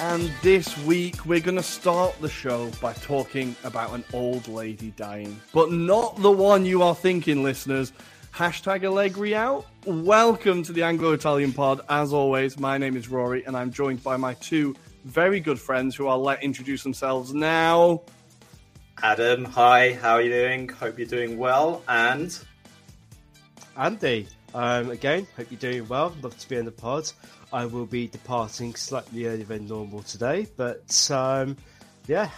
And this week, we're going to start the show by talking about an old lady dying. But not the one you are thinking, listeners. Hashtag Allegri out. Welcome to the Anglo Italian pod. As always, my name is Ruairi, and I'm joined by my two very good friends who I'll let introduce themselves now. Adam, hi, how are you doing? Hope you're doing well. And Andy, um, again, hope you're doing well. Love to be in the pod. I will be departing slightly earlier than normal today, but um, yeah.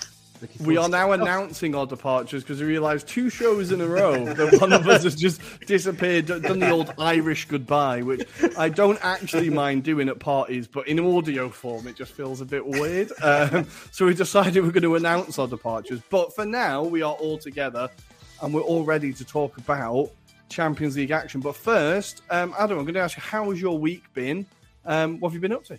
We are now announcing our departures because we realised two shows in a row that one of us has just disappeared, done the old Irish goodbye, which I don't actually mind doing at parties, but in audio form it just feels a bit weird. Um, so we decided we're going to announce our departures. But for now, we are all together and we're all ready to talk about Champions League action. But first, um, Adam, I'm going to ask you, how has your week been? Um, what have you been up to?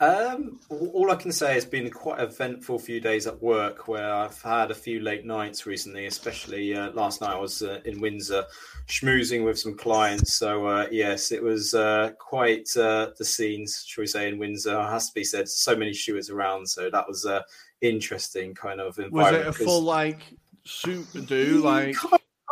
Um, all I can say has been quite eventful few days at work where I've had a few late nights recently, especially uh, last night I was uh, in Windsor schmoozing with some clients. So, uh, yes, it was uh, quite uh, the scenes, shall we say, in Windsor. It has to be said, so many stewards around. So that was uh, interesting kind of environment. Was it a full like suit do like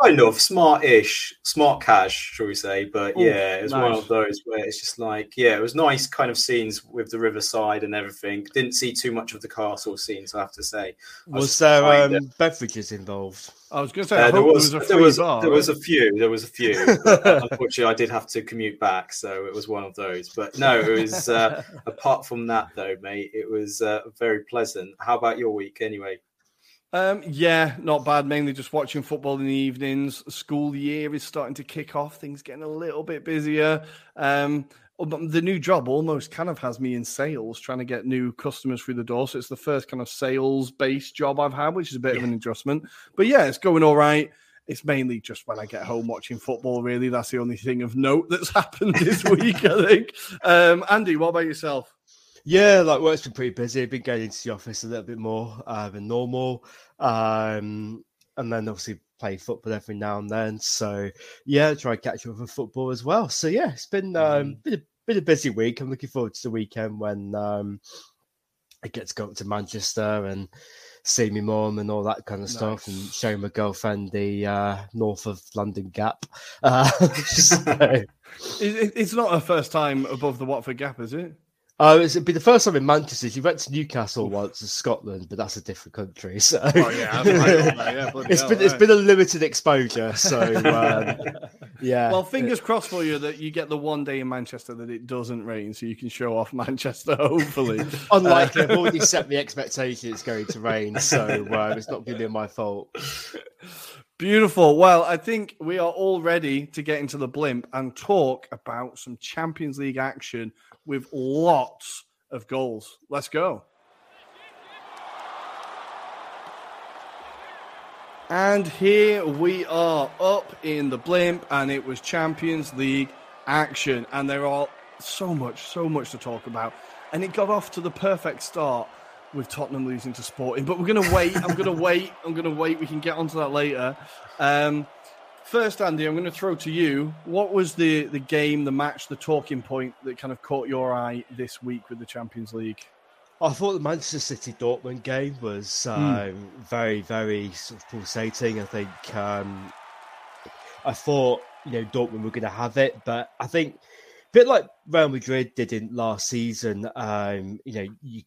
kind of smart-ish, smart cash, shall we say? But Ooh, yeah, it was nice. one of those where it's just like, yeah, it was nice kind of scenes with the riverside and everything. Didn't see too much of the castle scenes, I have to say. Was, was there um, beverages involved? I was going to say, uh, there was, was there was bar, there right? was a few, there was a few. unfortunately, I did have to commute back, so it was one of those. But no, it was. Uh, apart from that, though, mate, it was uh, very pleasant. How about your week, anyway? Um, yeah, not bad. Mainly just watching football in the evenings. School year is starting to kick off. Things getting a little bit busier. Um, the new job almost kind of has me in sales, trying to get new customers through the door. So it's the first kind of sales based job I've had, which is a bit yeah. of an adjustment. But yeah, it's going all right. It's mainly just when I get home watching football. Really, that's the only thing of note that's happened this week. I think. Um, Andy, what about yourself? Yeah, like work's been pretty busy. I've been going into the office a little bit more uh, than normal, um, and then obviously play football every now and then. So yeah, try and catch up with football as well. So yeah, it's been um, mm. been a been a busy week. I'm looking forward to the weekend when um, I get to go up to Manchester and see my mum and all that kind of nice. stuff, and show my girlfriend the uh, north of London Gap. Uh, so. it's not a first time above the Watford Gap, is it? Oh, it'd be the first time in Manchester. You went to Newcastle once in Scotland, but that's a different country. So oh, yeah, yeah it's been it's been a limited exposure. So um, yeah. Well, fingers crossed for you that you get the one day in Manchester that it doesn't rain, so you can show off Manchester. Hopefully, unlikely. I've already set the expectation it's going to rain, so uh, it's not going to be my fault. Beautiful. Well, I think we are all ready to get into the blimp and talk about some Champions League action with lots of goals. Let's go. And here we are up in the blimp, and it was Champions League action. And there are so much, so much to talk about. And it got off to the perfect start with Tottenham losing to Sporting. But we're going to wait. I'm going to wait. I'm going to wait. We can get onto that later. Um, first, Andy, I'm going to throw to you. What was the, the game, the match, the talking point that kind of caught your eye this week with the Champions League? I thought the Manchester City Dortmund game was um, mm. very, very sort of pulsating. I think um, I thought you know Dortmund were going to have it, but I think a bit like Real Madrid did in last season. Um, you know, you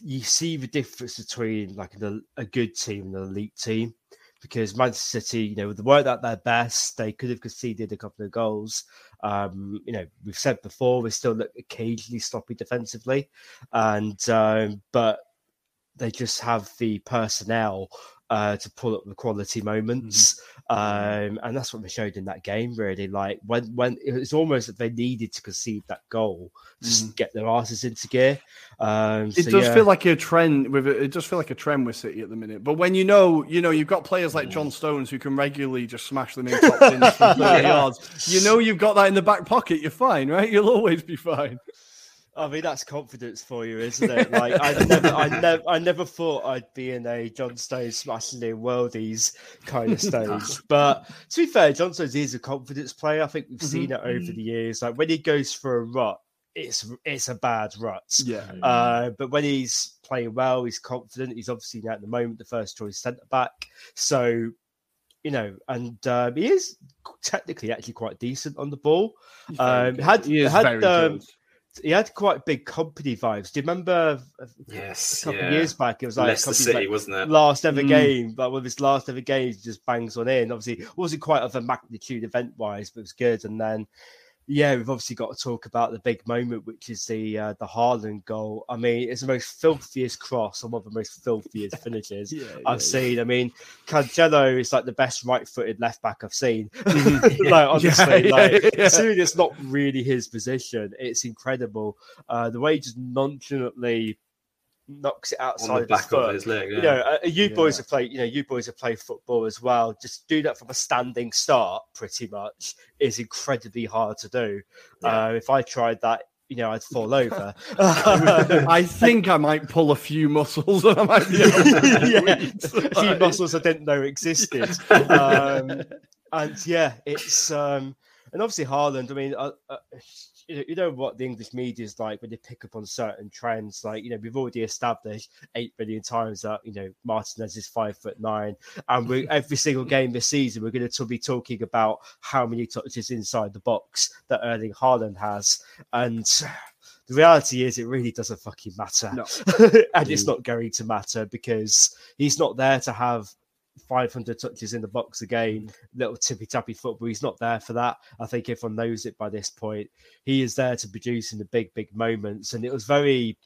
you see the difference between like a, a good team and an elite team because Manchester City, you know, they weren't at their best. They could have conceded a couple of goals. Um, you know, we've said before, they still look occasionally sloppy defensively, and um, but they just have the personnel uh, to pull up the quality moments, mm-hmm. Um, and that's what they showed in that game. Really, like when when it was almost that they needed to concede that goal to mm-hmm. get their asses into gear. Um, it so, does yeah. feel like a trend with it. It does feel like a trend with City at the minute. But when you know, you know, you've got players like John Stones who can regularly just smash them in top from 30 yards. You know, you've got that in the back pocket. You're fine, right? You'll always be fine. I mean, that's confidence for you, isn't it? Like, I never, I never, I never thought I'd be in a John Stones smashing in worldies kind of stage. but to be fair, John Stones is a confidence player. I think we've mm-hmm. seen it over the years. Like when he goes for a rut, it's it's a bad rut. Yeah. Uh, but when he's playing well, he's confident. He's obviously now at the moment the first choice centre back. So you know, and um, he is technically actually quite decent on the ball. Um, had had um, he had quite big Kompany vibes. Do you remember? Yes, a couple yeah. of years back, it was like Leicester City, like wasn't it? Last ever mm. game, but with his last ever game, he just bangs on in. Obviously, it wasn't quite of a magnitude event wise, but it was good. And then yeah, we've obviously got to talk about the big moment, which is the uh, the Haaland goal. I mean, it's the most filthiest cross and one of the most filthiest finishes yeah, yeah, I've yeah. seen. I mean, Cancelo is like the best right-footed left back I've seen. like honestly, like considering it's not really his position, it's incredible. Uh, the way he just nonchalantly knocks it outside of his foot. His leg, yeah. You know, uh, you yeah. boys have played. You know, you boys have played football as well. Just do that from a standing start, pretty much, is incredibly hard to do. Yeah. Uh, if I tried that, you know, I'd fall over. I think I might pull a few muscles. I might be yeah, a few muscles I didn't know existed. Um, and yeah, it's um, and obviously Haaland. I mean, uh, uh, you know what the English media is like when they pick up on certain trends. Like you know, we've already established eight billion times that you know Martinez is five foot nine, and we every single game this season we're going to be talking about how many touches inside the box that Erling Haaland has, and the reality is it really doesn't fucking matter, no. and it's not going to matter because he's not there to have 500 touches in the box a game, little tippy tappy football. He's not there for that. I think everyone knows it by this point. He is there to produce in the big, big moments. And it was very,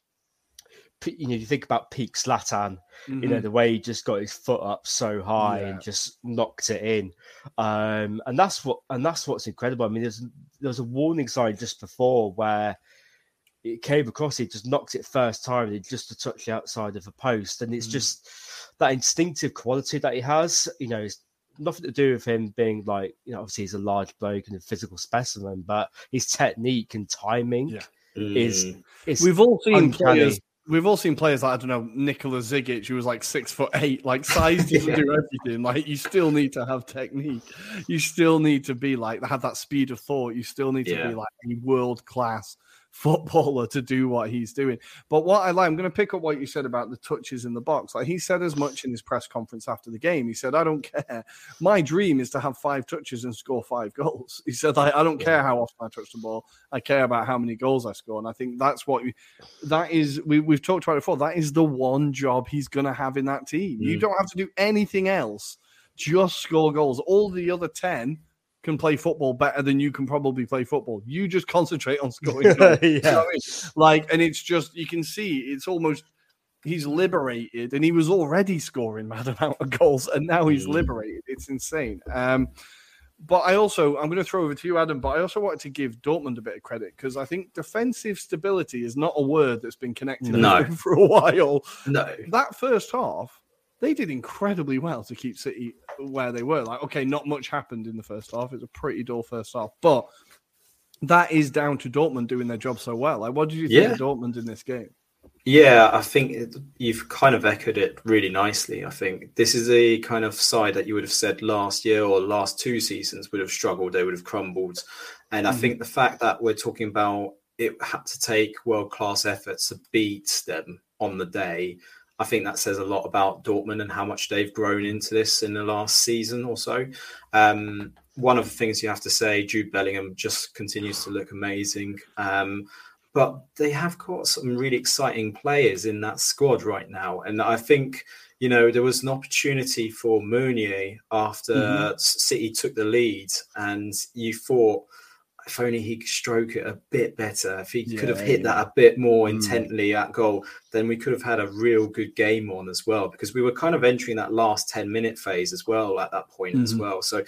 you know, you think about peak Zlatan, mm-hmm. you know, mm-hmm. the way he just got his foot up so high yeah. and just knocked it in. Um, and that's what, and that's what's incredible. I mean, there's, there was a warning sign just before where it came across, he just knocked it first time, and just to touch the outside of a post. And it's mm-hmm. just, that instinctive quality that he has, you know, it's nothing to do with him being like, you know, obviously he's a large bloke and a physical specimen, but his technique and timing yeah. is, mm. is we've all seen uncanny. players we've all seen players like I don't know Nikola Zigic, who was like six foot eight. Like size doesn't do everything. Like you still need to have technique. You still need to be like have that speed of thought. You still need to yeah. be like a world class footballer to do what he's doing. But what I like, I'm going to pick up what you said about the touches in the box. Like he said as much in his press conference after the game. He said, I don't care. My dream is to have five touches and score five goals. He said, I, I don't care how often I touch the ball. I care about how many goals I score. And I think that's what we, that is, we, we've talked about it before. That is the one job he's going to have in that team. Mm. You don't have to do anything else. Just score goals. All the other 10 can play football better than you can probably play football. You just concentrate on scoring. yeah. You know I mean? Like, and it's just you can see it's almost he's liberated, and he was already scoring mad amount of goals, and now he's mm. liberated. It's insane. Um, but I also I'm going to throw over to you, Adam. But I also wanted to give Dortmund a bit of credit because I think defensive stability is not a word that's been connected no. for a while. No, that first half they did incredibly well to keep City where they were. Like, okay, not much happened in the first half. It's a pretty dull first half, but that is down to Dortmund doing their job so well. Like, what did you think Yeah. of Dortmund in this game? Yeah, I think it, you've kind of echoed it really nicely. I think this is a kind of side that you would have said last year or last two seasons would have struggled, they would have crumbled. And I mm. think the fact that we're talking about it had to take world class efforts to beat them on the day, I think that says a lot about Dortmund and how much they've grown into this in the last season or so. Um, one of the things you have to say, Jude Bellingham just continues to look amazing. Um, but they have got some really exciting players in that squad right now. And I think, you know, there was an opportunity for Meunier after Mhm. City took the lead, and you thought, if only he could stroke it a bit better, if he could have hit yeah. that a bit more Mm. intently at goal, then we could have had a real good game on as well. Because we were kind of entering that last 10 minute phase as well at that point as Mhm. well. So,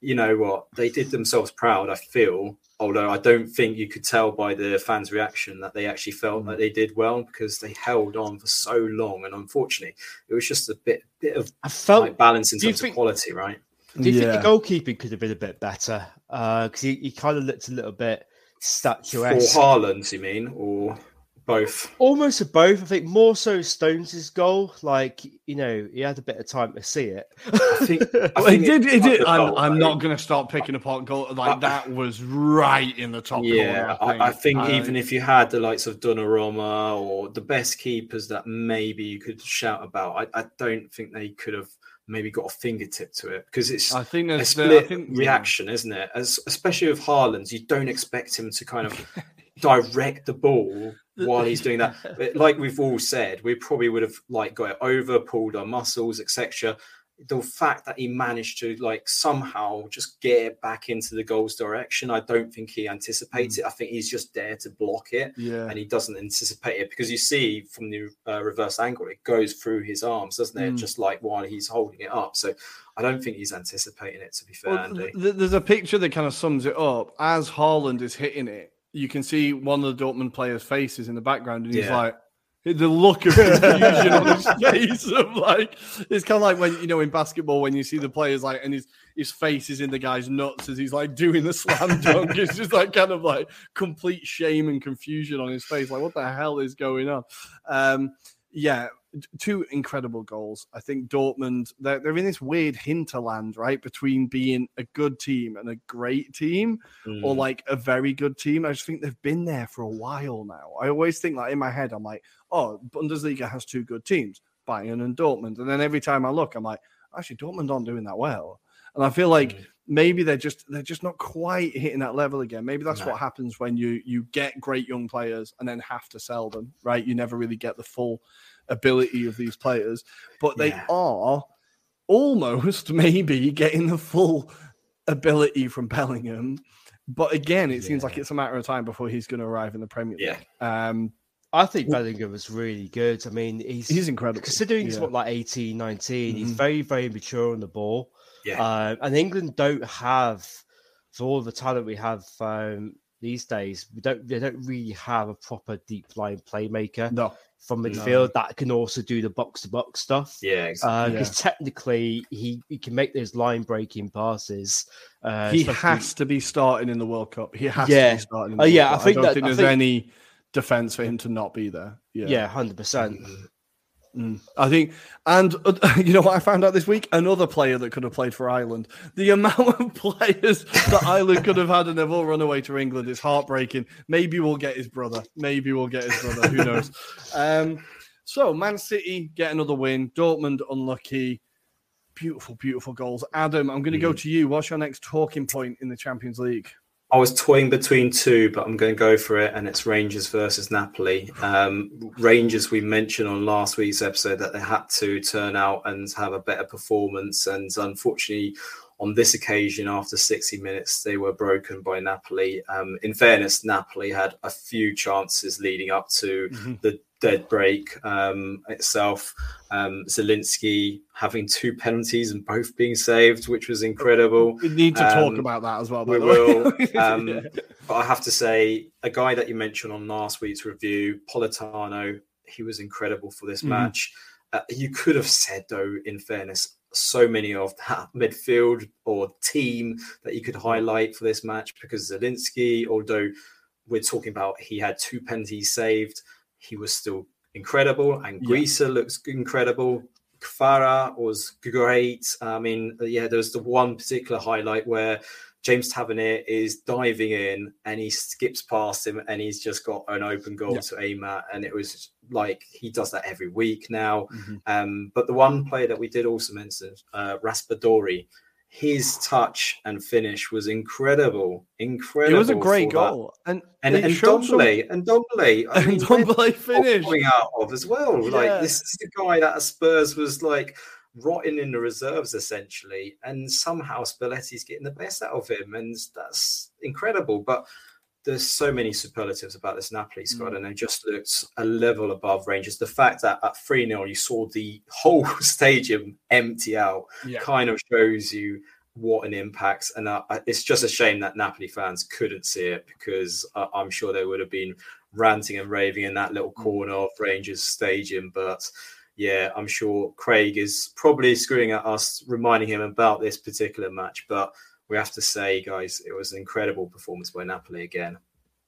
you know what? They did themselves proud, I feel. Although I don't think you could tell by the fans' reaction that they actually felt Mm. that they did well because they held on for so long. And unfortunately, it was just a bit bit of I felt. like balance in terms think- of quality, right? Do you Yeah. think the goalkeeping could have been a bit better? Uh, because he, he kind of looked a little bit statuesque. For statuesque. Haaland, you mean, or both? Almost for both. I think more so Stones' goal. Like, you know, he had a bit of time to see it. I think. I Well, it think did. It cut did. the I'm, goal, I'm not going to start picking apart goal. Like I- that was right in the top Yeah, corner. I, I think I- even if you had the likes of Donnarumma or the best keepers that maybe you could shout about, I, I don't think they could have maybe got a fingertip to it because it's I think a there's the, I split think, reaction, isn't it? As especially with Haaland, you don't expect him to kind of direct the ball while he's doing that. But like we've all said, we probably would have like got it over, pulled our muscles, etc. The fact that he managed to like somehow just get it back into the goal's direction, I don't think he anticipates it. I think he's just there to block it Yeah. and he doesn't anticipate it because you see from the uh, reverse angle it goes through his arms doesn't it Mm. just like while he's holding it up so i don't think he's anticipating it to be fair Well, andy th- there's a picture that kind of sums it up. As Haaland is hitting it, you can see one of the Dortmund players' faces in the background, and he's Yeah. like, the look of confusion on his face of like, it's kind of like when you know in basketball when you see the players like, and his his face is in the guy's nuts as he's like doing the slam dunk. it's just like kind of like complete shame and confusion on his face. Like, what the hell is going on? Um, yeah, two incredible goals. I think Dortmund they're, they're in this weird hinterland, right, between being a good team and a great team, or Mm. like a very good team. I just think they've been there for a while now. I always think like in my head, I'm like, oh, Bundesliga has two good teams, Bayern and Dortmund, and then every time I look, I'm like, actually, Dortmund aren't doing that well, and I feel like Mm. maybe they're just they're just not quite hitting that level again. Maybe that's No. what happens when you you get great young players and then have to sell them, right? You never really get the full ability of these players, but they Yeah. are almost maybe getting the full ability from Bellingham. But again, it seems like it's a matter of time before he's going to arrive in the Premier Yeah. League. Um, I think Bellingham was really good. I mean, he's, he's incredible. considering he's Yeah. what, like 18, 19, he's Mhm. very, very mature on the ball. yeah Um, and England don't have, for all the talent we have um, these days, we don't they don't really have a proper deep line playmaker No, from No. midfield that can also do the box to box stuff. yeah exactly. Because technically, he, he can make those line breaking passes. Uh, he has to be starting in the World Cup. He has to Yeah. be starting. In Oh, the yeah, World I Cup. think don't that- think there's think- any defense for him to not be there. Yeah, Yeah, hundred percent. Mm. Mm. I think, and uh, you know what I found out this week? Another player that could have played for Ireland. The amount of players that Ireland could have had and they've all run away to England is heartbreaking. Maybe we'll get his brother. Maybe we'll get his brother. Who knows? Um, so Man City get another win. Dortmund unlucky. Beautiful, beautiful goals. Adam, I'm going to go to you. What's your next talking point in the Champions League? I was toying between two, but I'm going to go for it, and it's Rangers versus Napoli. Um, Rangers, we mentioned on last week's episode that they had to turn out and have a better performance, and unfortunately, on this occasion, after 60 minutes, they were broken by Napoli. Um, in fairness, Napoli had a few chances leading up to the dead break um, itself. Um, Zielinski having two penalties and both being saved, which was incredible. We need to talk Um, about that as well. We will. Um, Yeah. But I have to say, a guy that you mentioned on last week's review, Politano, he was incredible for this Mhm. match. Uh, you could have said, though, in fairness, so many of that midfield or team that you could highlight for this match because Zielinski, although we're talking about he had two penalties saved, he was still incredible. And Greaser yeah. looks incredible. Kvara was great. I mean, yeah, there's the one particular highlight where James Tavernier is diving in and he skips past him and he's just got an open goal yeah. to aim at. And it was like he does that every week now. Mm-hmm. Um, but the one player that we did also mention, uh, Raspadori, his touch and finish was incredible. Incredible. It was a great goal. That. And and, and Ndombele, some... and Ndombele, I mean, and Ndombele finished. Coming out of as well. Yeah. Like this is the guy that Spurs was like rotting in the reserves essentially, and somehow Spalletti's getting the best out of him, and that's incredible. But there's so many superlatives about this Napoli squad, mm. and they just looked a level above Rangers. The fact that at 3 0 you saw the whole stadium empty out yeah. kind of shows you what an impact. And uh, it's just a shame that Napoli fans couldn't see it because uh, I'm sure they would have been ranting and raving in that little mm. corner of Rangers Stadium. But yeah, I'm sure Craig is probably screwing at us, reminding him about this particular match. But we have to say, guys, it was an incredible performance by Napoli again.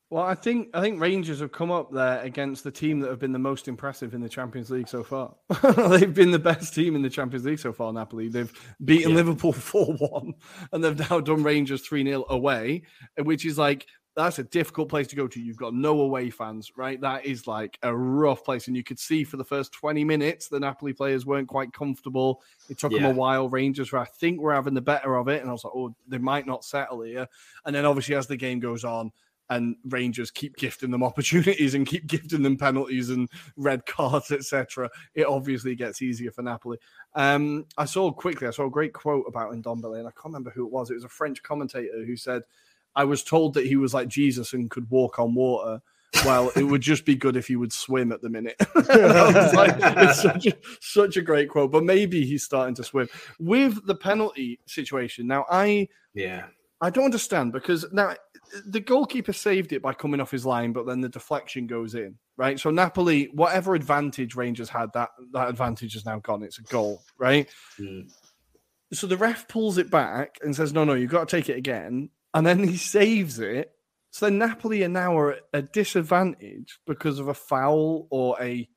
Well, I think I think Rangers have come up there against the team that have been the most impressive in the Champions League so far. they've been the best team in the Champions League so far. Napoli. They've beaten yeah. Liverpool four one, and they've now done Rangers three 0 away, which is like that's a difficult place to go to. You've got no away fans, right? That is like a rough place. And you could see for the first 20 minutes, the Napoli players weren't quite comfortable. It took yeah. them a while. Rangers were, I think, were having the better of it. And I was like, oh, they might not settle here. And then obviously, as the game goes on, and Rangers keep gifting them opportunities and keep gifting them penalties and red cards, etc. It obviously gets easier for Napoli. Um, I saw quickly, I saw a great quote about Ndombele, and I can't remember who it was. It was a French commentator who said, I was told that he was like Jesus and could walk on water. Well, it would just be good if he would swim at the minute. like, it's such a, such a great quote, but maybe he's starting to swim. With the penalty situation, now I yeah I don't understand because now the goalkeeper saved it by coming off his line, but then the deflection goes in, right? So Napoli, whatever advantage Rangers had, that that advantage is now gone. It's a goal, right? Mm. So the ref pulls it back and says, "No, no, you've got to take it again." And then he saves it. So Napoli are now at a disadvantage because of a foul or a,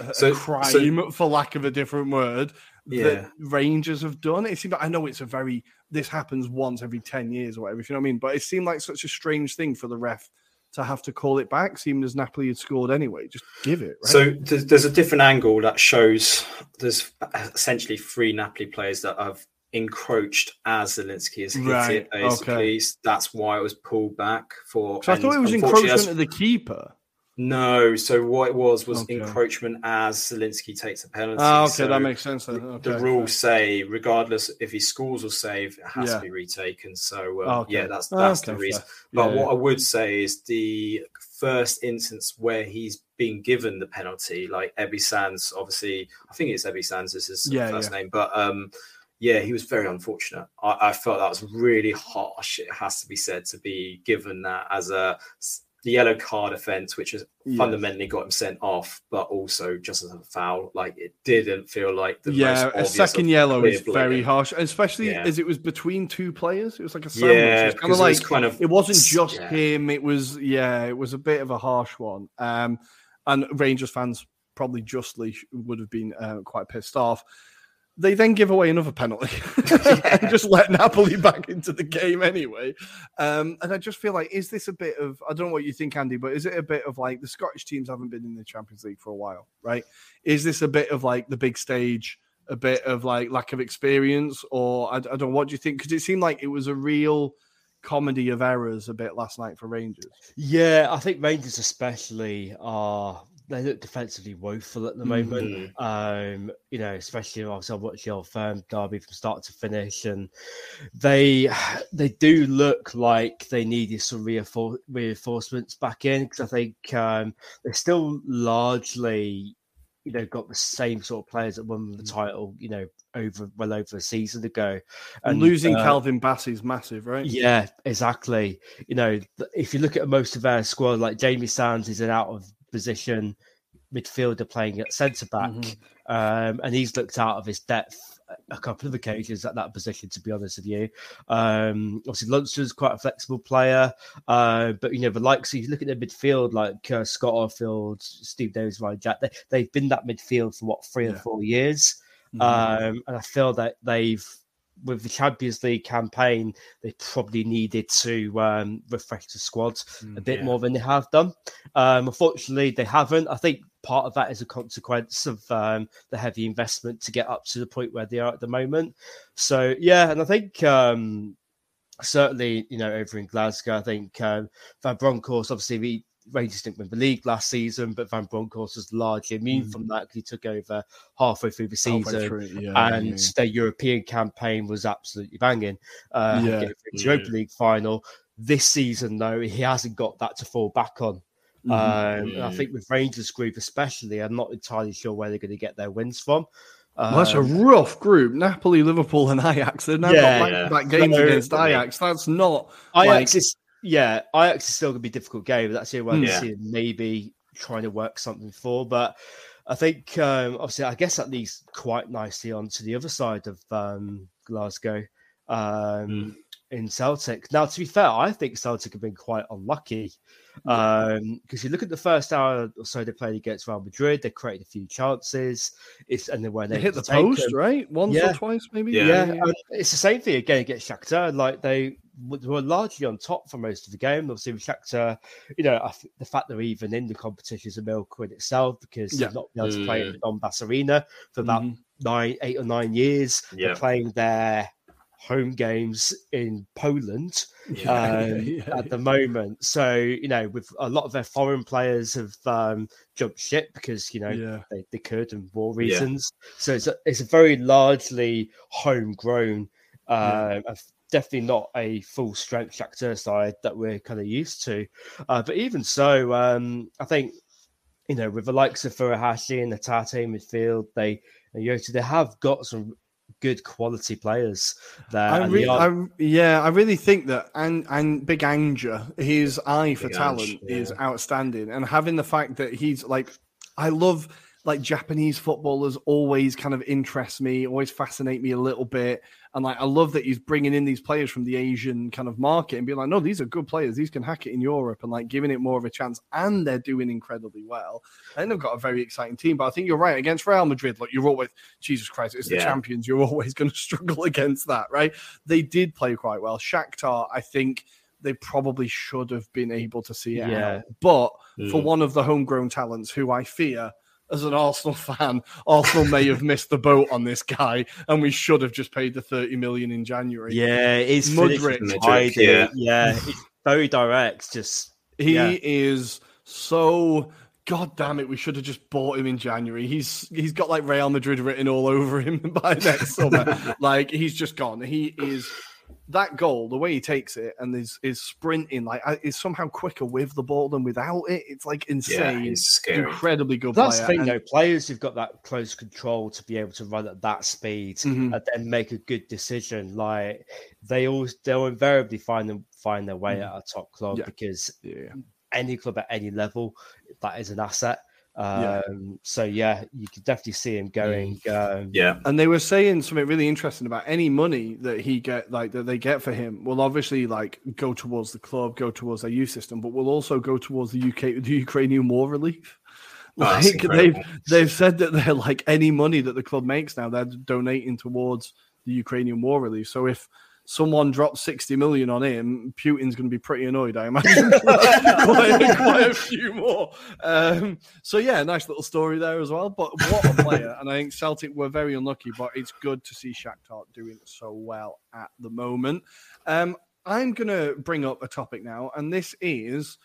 a, so, crime, so, for lack of a different word, yeah. that Rangers have done. It seems like I know it's a very this happens once every ten years or whatever, if you know what I mean. But it seemed like such a strange thing for the ref to have to call it back, seeing as Napoli had scored anyway. Just give it. Right? So there's a different angle that shows there's uh, essentially three Napoli players that have encroached as Zielinski has hit right. it. Basically, okay. that's why it was pulled back for. I thought it was encroachment of the keeper. No, so what it was was okay. encroachment as Zielinski takes a penalty. Ah, okay, so that makes sense. Okay, the rules say, regardless if he scores or save, it has yeah. to be retaken. So um, okay. yeah, that's that's the reason. But yeah, what. I would say is the first instance where he's been given the penalty, like Ebby Sands, obviously, I think it's Ebby Sands is his first name, but um, yeah, he was very unfortunate. I, I, felt that was really harsh. It has to be said to be given that as a yellow card offence, which has yes. fundamentally got him sent off, but also just as a foul. Like it didn't feel like the yeah. a second yellow is very harsh, especially yeah. as it was between two players. It was like a sandwich. Yeah, it was kind of like kind of it wasn't just yeah. him. It was yeah, it was a bit of a harsh one. Um, and Rangers fans probably justly would have been uh, quite pissed off. They then give away another penalty and just let Napoli back into the game anyway. Um, and I just feel like, is this a bit of, I don't know what you think, Andy, but is it a bit of like the Scottish teams haven't been in the Champions League for a while, right? Is this a bit of like the big stage, a bit of like lack of experience? Or I, I don't know, what do you think? Because it seemed like it was a real comedy of errors a bit last night for Rangers. Yeah, I think Rangers especially are they look defensively woeful at the moment. Mm-hmm. Um, you know, especially obviously I watched the old firm derby from start to finish, and they they do look like they needed some reinfor- reinforcements back in because I think um, they're still largely you know got the same sort of players that won the mm. title you know over well over a season ago and losing uh, Calvin Bassey is massive right yeah exactly you know if you look at most of our squad like jamie sands is an out of position. midfielder playing at centre back, mm-hmm. um, and he's looked out of his depth a couple of occasions at that position, to be honest with you. Um, obviously, Lundstram's quite a flexible player, uh, but you know, the likes, you look at the midfield like uh, Scott Arfield, Steve Davis, Ryan Jack, they, they've been that midfield for what, three yeah. or four years. Mm-hmm. Um, and I feel that they've, with the Champions League campaign, they probably needed to um, refresh the squad mm, a bit yeah. more than they have done. Um, unfortunately, they haven't. I think part of that is a consequence of um, the heavy investment to get up to the point where they are at the moment. So yeah, and I think um, certainly you know over in Glasgow, I think um, Van Bronckhorst obviously we. Rangers didn't win the league last season, but Van Bronckhorst was largely immune mm. from that because he took over halfway through the season, through, yeah, and yeah. their European campaign was absolutely banging. Uh, yeah, getting the Europa League final this season, though, he hasn't got that to fall back on. Mm-hmm. Um, I think with Rangers group especially, I'm not entirely sure where they're going to get their wins from. Um, well, that's a um, rough group. Napoli, Liverpool, and Ajax. They've now yeah, got back, yeah. games so, against Ajax. That's not Ajax like... is yeah. Ajax is still going to be a difficult game. That's the one yeah. see maybe trying to work something for. But I think um, obviously, I guess that leads quite nicely onto the other side of um, Glasgow. Um, mm in Celtic. Now, to be fair, I think Celtic have been quite unlucky because um, you look at the first hour or so they played against Real Madrid, they created a few chances. It's and then when they, they hit the post, them, right, once yeah. or twice, maybe. Yeah, yeah. it's the same thing again against Shakhtar. Like they were largely on top for most of the game. Obviously, with Shakhtar, you know, the fact they're even in the competition is a miracle in itself because yeah. they've not been able to play mm. in the Donbass Arena for about mm-hmm. nine, eight or nine years. Yeah. They're playing their home games in Poland yeah, um, yeah, at the moment. So, you know, with a lot of their foreign players have um, jumped ship because, you know, they, they, could and war reasons. So it's a, it's a very largely homegrown, uh, definitely not a full strength Shakhtar side that we're kind of used to. Uh, but even so, um, I think, you know, with the likes of Furuhashi and the Tate midfield, they, they have got some good quality players there. I, I, yeah, I really think that and and Big Ange, his eye for Big talent Ange, yeah. is outstanding, and having the fact that he's like, I love like Japanese footballers always kind of interest me, always fascinate me a little bit. And like, I love that he's bringing in these players from the Asian kind of market and being like, no, these are good players. These can hack it in Europe and like giving it more of a chance. And they're doing incredibly well. And they've got a very exciting team. But I think you're right against Real Madrid. Like, you're always, Jesus Christ, it's the yeah. champions. You're always going to struggle against that, right? They did play quite well. Shakhtar, I think they probably should have been able to see it yeah. out. But mm. for one of the homegrown talents who I fear as an Arsenal fan, Arsenal may have missed the boat on this guy, and we should have just paid the thirty million in January. Yeah, it's Mudryk. Mudryk yeah, yeah, very direct. Just he yeah. is so. God damn it! We should have just bought him in January. He's he's got like Real Madrid written all over him by next summer. like he's just gone. He is that goal, the way he takes it and is is sprinting, like is somehow quicker with the ball than without it. It's like insane, yeah, incredibly good. That's player. the thing, and... though. Players who've got that close control to be able to run at that speed mm-hmm. and then make a good decision, like they always they'll invariably find them find their way mm-hmm. at a top club yeah. because yeah. any club at any level that is an asset. Um, yeah. So yeah, you could definitely see him going. Mm. Um, yeah, and they were saying something really interesting about any money that he get, like that they get for him, will obviously like go towards the club, go towards their youth system, but will also go towards the UK, the Ukrainian war relief. Oh, they've they've said that they're like any money that the club makes now, they're donating towards the Ukrainian war relief. So if someone drops 60 million on him, Putin's going to be pretty annoyed, I imagine. quite, quite, a few more. Um, so, yeah, nice little story there as well. But what a player. and I think Celtic were very unlucky, but it's good to see Shakhtar doing so well at the moment. Um, I'm going to bring up a topic now, and this is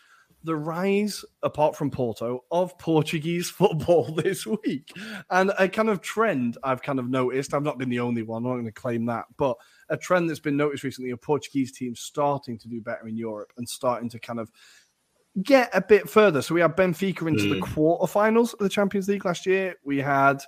the rise, apart from Porto, of Portuguese football this week. And a kind of trend I've kind of noticed. I've not been the only one, I'm not going to claim that, but a trend that's been noticed recently of Portuguese teams starting to do better in Europe and starting to kind of get a bit further. So we had Benfica into mm. the quarterfinals of the Champions League last year. We had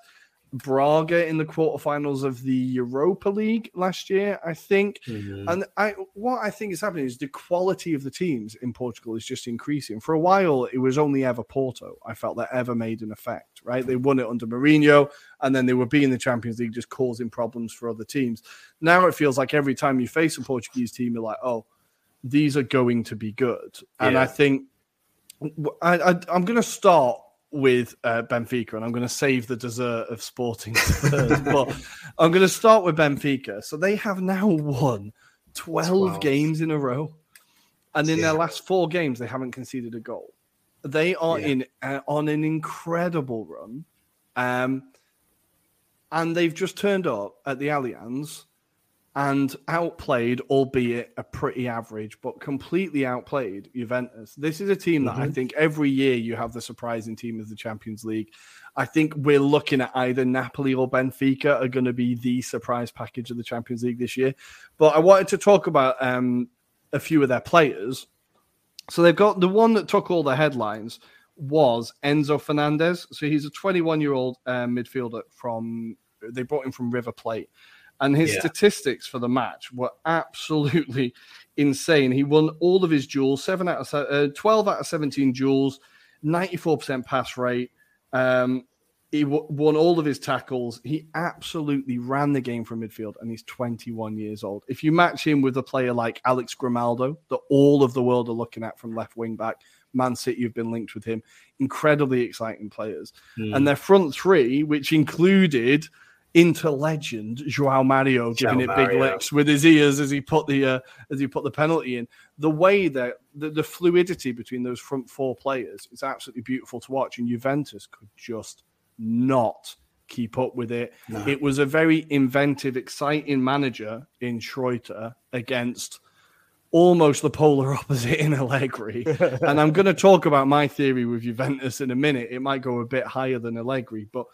Braga in the quarterfinals of the Europa League last year, I think. Mhm. And I what I think is happening is the quality of the teams in Portugal is just increasing. For a while, it was only ever Porto. I felt that ever made an effect. Right, they won it under Mourinho, and then they were being the Champions League, just causing problems for other teams. Now it feels like every time you face a Portuguese team, you're like, oh, these are going to be good. And I think I, I, I'm going to start with uh, Benfica, and I'm going to save the dessert of Sporting but I'm going to start with Benfica. So they have now won 12, 12. games in a row, and in their last four games, they haven't conceded a goal. They are Yeah. in uh, on an incredible run, um, and they've just turned up at the Allianz and outplayed, albeit a pretty average, but completely outplayed Juventus. This is a team that I think every year you have the surprising team of the Champions League. I think we're looking at either Napoli or Benfica are going to be the surprise package of the Champions League this year. But I wanted to talk about um, a few of their players. So they've got the one that took all the headlines was Enzo Fernandez. So he's a 21 year old uh, midfielder from they brought him from River Plate, and his Yeah. statistics for the match were absolutely insane. He won all of his duels, seven out of uh, 12 out of 17 duels, 94% pass rate. Um, he w- won all of his tackles. He absolutely ran the game from midfield, and he's 21 years old. If you match him with a player like Alex Grimaldo, that all of the world are looking at from left wing back, Man City have been linked with him. Incredibly exciting players, Hmm. and their front three, which included into legend Joao Mario Joao giving it big Mario. licks with his ears as he put the uh, as he put the penalty in. The way that the, the fluidity between those front four players is absolutely beautiful to watch, and Juventus could just not keep up with it. No. It was a very inventive, exciting manager in Schroeter against almost the polar opposite in Allegri. and I'm going to talk about my theory with Juventus in a minute. It might go a bit higher than Allegri, but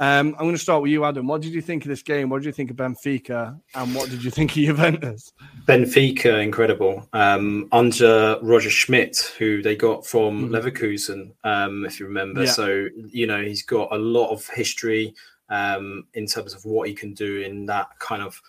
um, I'm going to start with you, Adam. What did you think of this game? What did you think of Benfica? And what did you think of Juventus? Benfica, incredible. Um, under Roger Schmidt, who they got from Mhm. Leverkusen, um, if you remember. Yeah. So, you know, he's got a lot of history um, in terms of what he can do in that kind of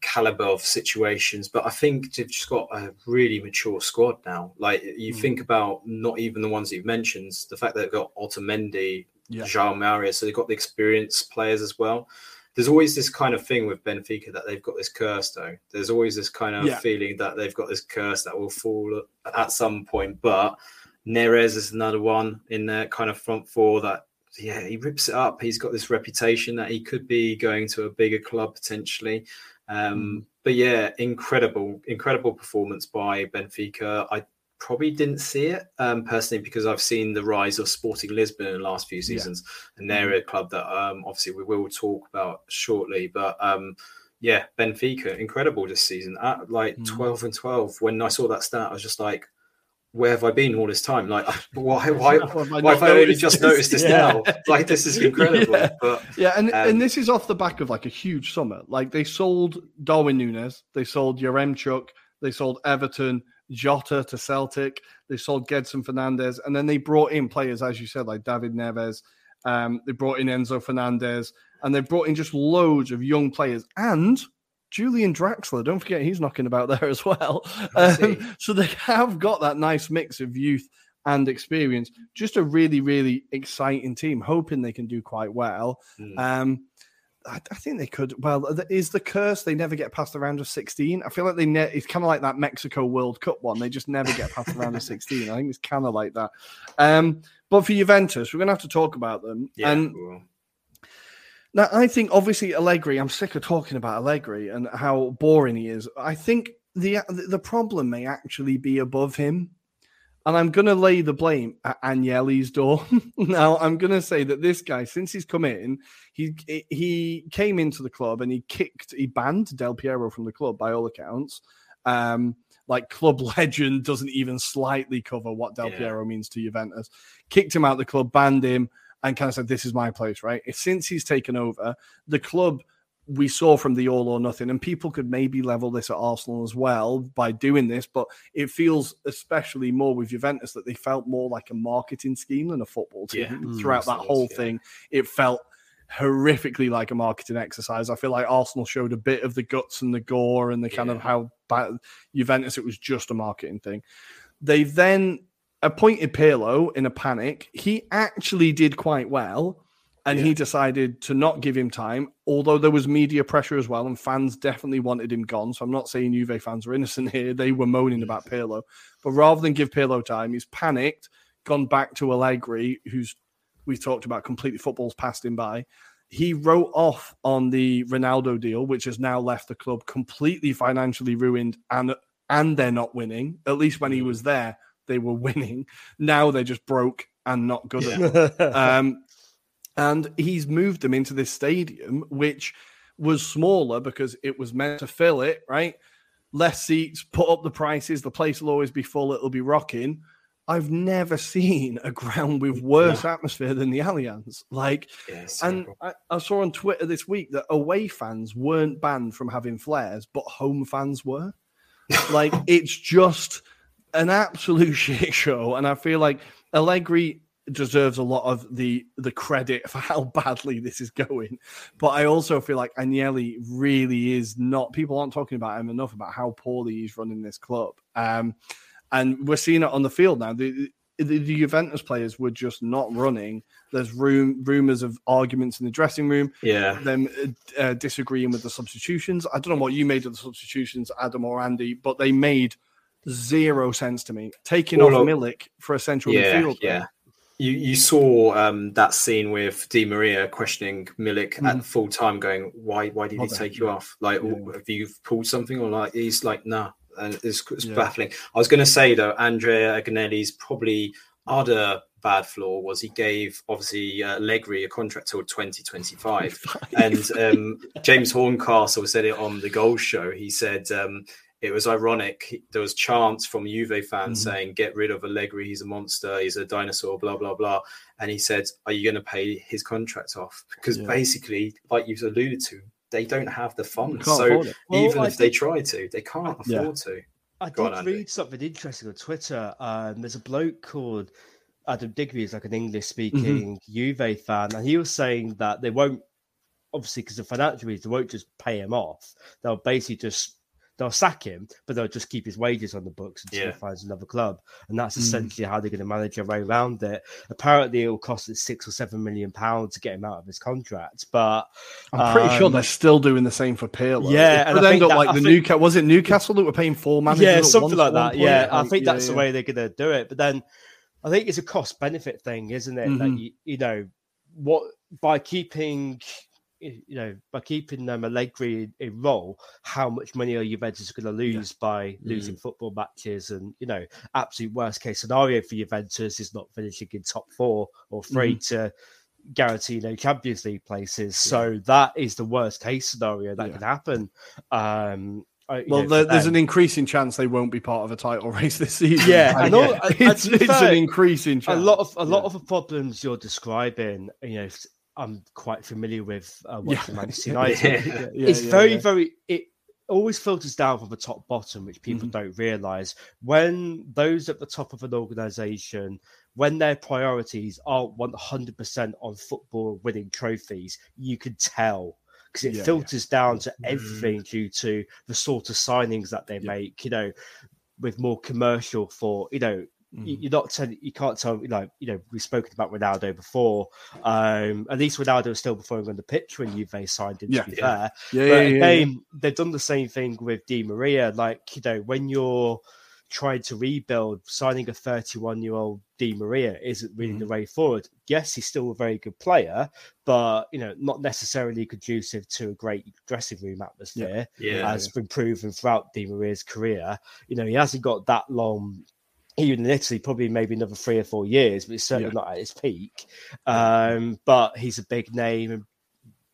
caliber of situations. But I think they've just got a really mature squad now. Like, you Mm. think about not even the ones you've mentioned, the fact that they've got Otamendi, Yeah. João Mario, so they've got the experienced players as well. There's always this kind of thing with Benfica that they've got this curse, though. There's always this kind of Yeah. feeling that they've got this curse that will fall at some point. But Neres is another one in their kind of front four that, yeah, he rips it up. He's got this reputation that he could be going to a bigger club potentially. Um, But yeah, incredible, incredible performance by Benfica. I probably didn't see it um, personally because I've seen the rise of Sporting Lisbon in the last few seasons, and they're a club that um, obviously we will talk about shortly. But um, yeah, Benfica, incredible this season. At like Mm. 12 and 12, when I saw that stat, I was just like, where have I been all this time? Like, why, why, have I why have I only just this? noticed this Yeah. now? Like, this is incredible. Yeah. But Yeah, and, Um, and this is off the back of like a huge summer. Like they sold Darwin Nunez, they sold Yaremchuk, they sold Everton, Jota to Celtic, they sold Gedson Fernandes, and then they brought in players, as you said, like David Neres. Um, they brought in Enzo Fernandez, and they brought in just loads of young players and Julian Draxler. Don't forget he's knocking about there as well. Um, so they have got that nice mix of youth and experience. Just a really, really exciting team. Hoping they can do quite well. Mm. Um, I, I think they could. Well, is the curse they never get past the round of sixteen? I feel like they. Ne- it's kind of like that Mexico World Cup one. They just never get past the round of sixteen. I think it's kind of like that. Um, but for Juventus, we're going to have to talk about them. yeah, And well, now, I think obviously Allegri. I'm sick of talking about Allegri and how boring he is. I think the the problem may actually be above him, and I'm going to lay the blame at Agnelli's door. now, I'm going to say that this guy, since he's come in, he he came into the club and he kicked, he banned Del Piero from the club by all accounts. Um, like club legend doesn't even slightly cover what Del Yeah. Piero means to Juventus. Kicked him out of the club, banned him and kind of said, "This is my place." Right? Since he's taken over, the club we saw from the all or nothing, and people could maybe level this at Arsenal as well by doing this, but it feels especially more with Juventus that they felt more like a marketing scheme than a football team Yeah. throughout Mm, that whole yeah. thing. It felt horrifically like a marketing exercise. I feel like Arsenal showed a bit of the guts and the gore and the kind Yeah. of how bad Juventus it was just a marketing thing. They then appointed Pirlo in a panic. He actually did quite well. And he decided to not give him time, although there was media pressure as well, and fans definitely wanted him gone. So I'm not saying Juve fans are innocent here. They were moaning about Pirlo. But rather than give Pirlo time, he's panicked, gone back to Allegri, who's we talked about completely football's passed him by. He wrote off on the Ronaldo deal, which has now left the club completely financially ruined and and they're not winning. At least when he was there, they were winning. Now they're just broke and not good enough. Um, and he's moved them into this stadium, which was smaller because it was meant to fill it, right? Less seats, put up the prices, the place will always be full, it'll be rocking. I've never seen a ground with worse atmosphere than the Allianz. Like, and I, I saw on Twitter this week that away fans weren't banned from having flares, but home fans were. like, it's just an absolute shit show. And I feel like Allegri deserves a lot of the the credit for how badly this is going. But I also feel like Agnelli really is not people aren't talking about him enough about how poorly he's running this club. Um and we're seeing it on the field now. The, the, the Juventus players were just not running. There's room rumors of arguments in the dressing room yeah. them uh, uh, disagreeing with the substitutions. I don't know what you made of the substitutions, Adam or Andy, but they made zero sense to me. Taking All off Milik for a central yeah, midfielder. yeah. You you saw um, that scene with Di Maria questioning Milik Mm-hmm. at full time, going, "Why why did he take you off? Like, Yeah. "Oh, have you pulled something?" Or like, he's like, "Nah," and it's, it's Yeah. baffling. I was going to say though, Andrea Agnelli's probably other bad flaw was he gave obviously uh, Allegri a contract till 2025 and um, James Horncastle said it on the Goal Show. He said um, it was ironic. There was chants from Juve fans Mhm. saying, "Get rid of Allegri. He's a monster. He's a dinosaur." Blah blah blah. And he said, "Are you going to pay his contract off?" Because Yeah. basically, like you've alluded to, they don't have the funds. Can't So afford. Well, even I if they try to, they can't Yeah. afford to. I Go did on, read something interesting on Twitter. Um, there's a bloke called Adam Digby, who's like an English speaking Juve fan, and he was saying that they won't, obviously, because of financial reasons, they won't just pay him off. They'll basically just they'll sack him, but they'll just keep his wages on the books until Yeah. he finds another club, and that's Mm. essentially how they're going to manage their way around it. Apparently, it will cost us six or seven million pounds to get him out of his contract, but I'm pretty sure um, they're still doing the same for Pirlo. Yeah, it and could I end up that- like I the think- Newcastle. Was it Newcastle that were paying four managers? yeah, something like that. point? Yeah, I Like, think yeah, that's yeah. the way they're going to do it. But then I think it's a cost benefit thing, isn't it? That Mhm. you, you know what by keeping you know by keeping them Allegri in, in role, how much money are Juventus going to lose by losing mm. football matches? And you know, absolute worst case scenario for Juventus is not finishing in top four or 3 mm-hmm. to guarantee no Champions League places. So that is the worst case scenario that Yeah. can happen. Um, uh, you Well, know, there, there's an increasing chance they won't be part of a title race this season. Yeah, and all- and uh, it's, it's fair, an increasing chance. a lot of a lot Yeah. of the problems you're describing, you know, I'm quite familiar with uh, watching Manchester United. Yeah. Yeah, it's yeah, very, yeah. very. It always filters down from the top bottom, which people Mm-hmm. don't realize. When those at the top of an organization, when their priorities aren't 100% on football winning trophies, you can tell because it Yeah, yeah. filters down to everything due to the sort of signings that they Yeah. make. You know, with more commercial for you know You, you're not telling you can't tell you know you know we've spoken about Ronaldo before um at least Ronaldo was still performing on the pitch when Juve signed him Yeah. to be Yeah. fair Yeah, but yeah, yeah, again they've done the same thing with Di Maria like you know when you're trying to rebuild signing a 31 year old Di Maria isn't really Mm-hmm. the way forward yes he's still a very good player but you know not necessarily conducive to a great dressing room atmosphere Yeah. has been proven throughout Di Maria's career. You know, he hasn't got that long, even in Italy, probably maybe another three or four years, but he's certainly Yeah. not at his peak. Um, but he's a big name and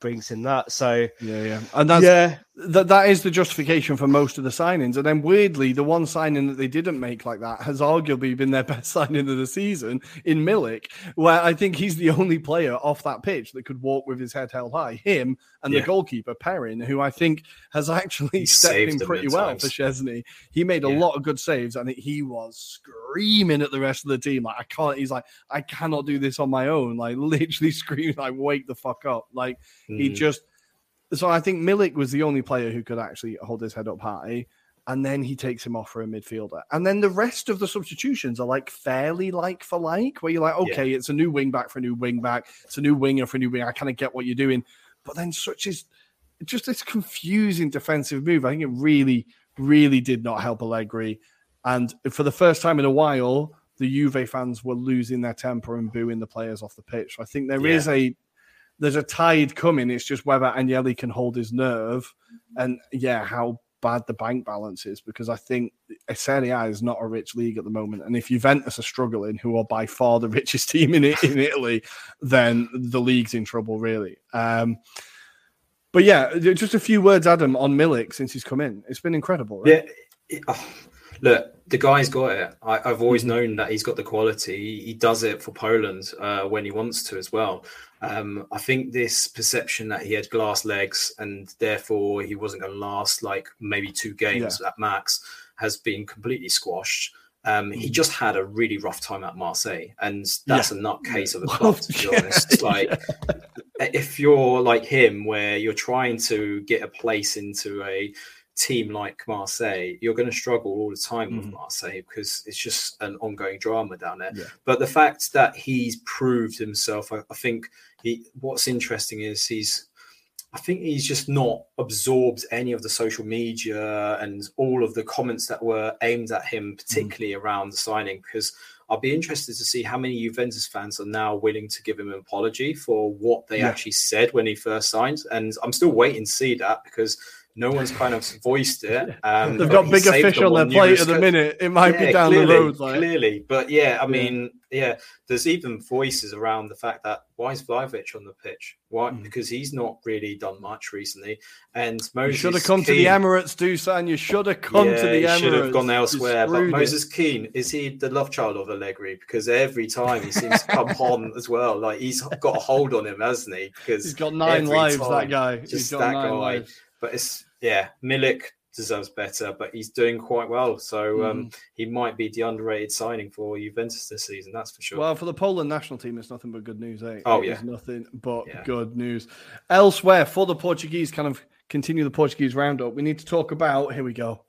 brings in that. So yeah, yeah. And that's yeah, that that is the justification for most of the signings. And then weirdly, the one signing that they didn't make like that has arguably been their best signing of the season in Milik, where I think he's the only player off that pitch that could walk with his head held high. Him and yeah. the goalkeeper Perin, who I think has actually he stepped in pretty well times. for Szczęsny. He made a yeah. lot of good saves, and he was screaming at the rest of the team like, "I can't." He's like, "I cannot do this on my own." Like literally screaming, like, "Wake the fuck up!" Like mm. he just so I think Milik was the only player who could actually hold his head up high. And then he takes him off for a midfielder. And then the rest of the substitutions are like fairly like for like, where you're like, okay, yeah. it's a new wing back for a new wing back. It's a new winger for a new wing. I kind of get what you're doing. But then such is just this confusing defensive move. I think it really, really did not help Allegri. And for the first time in a while, the Juve fans were losing their temper and booing the players off the pitch. So I think there yeah. is a there's a tide coming. It's just whether Agnelli can hold his nerve and yeah, how bad the bank balance is because I think Serie A is not a rich league at the moment. And if Juventus are struggling, who are by far the richest team in in Italy, then the league's in trouble, really. Um, but yeah, just a few words, Adam, on Milik since he's come in. It's been incredible. Right? Yeah. Oh, look, the guy's got it. I, have always known that he's got the quality. He, he does it for Poland uh, when he wants to as well. Um, I think this perception that he had glass legs and therefore he wasn't going to last like maybe two games yeah. at max has been completely squashed. Um, he mm. just had a really rough time at Marseille, and that's yeah. a nutcase of a club, to be yeah, honest. Like, yeah. if you're like him, where you're trying to get a place into a team like Marseille, you're going to struggle all the time mm. with Marseille because it's just an ongoing drama down there. But the fact that he's proved himself, I, I think he what's interesting is he's I think he's just not absorbed any of the social media and all of the comments that were aimed at him, particularly mm. around the signing. Because I'll be interested to see how many Juventus fans are now willing to give him an apology for what they yeah. actually said when he first signed. And I'm still waiting to see that because no one's kind of voiced it. Um, They've got bigger fish on their plate at the minute. It might yeah, be down clearly, the road. Like. Clearly, but yeah, I mean, yeah, there's even voices around the fact that why is Vlahovic on the pitch? Why? Mm. Because he's not really done much recently. And Moses you should have come to the Emirates, Dusan. You should have come yeah, to the Emirates. Should have gone elsewhere. But Moise Kean is he the love child of Allegri? Because every time he seems to come on as well. Like he's got a hold on him, hasn't he? Because he's got nine lives. Time, that guy. Just he's got that guy. Lives. But it's yeah, Milik deserves better, but he's doing quite well. So um, mm. he might be the underrated signing for Juventus this season. That's for sure. Well, for the Poland national team, it's nothing but good news. Eh? Oh it yeah, nothing but yeah. good news. Elsewhere, for the Portuguese, kind of continue the Portuguese roundup. We need to talk about. Here we go.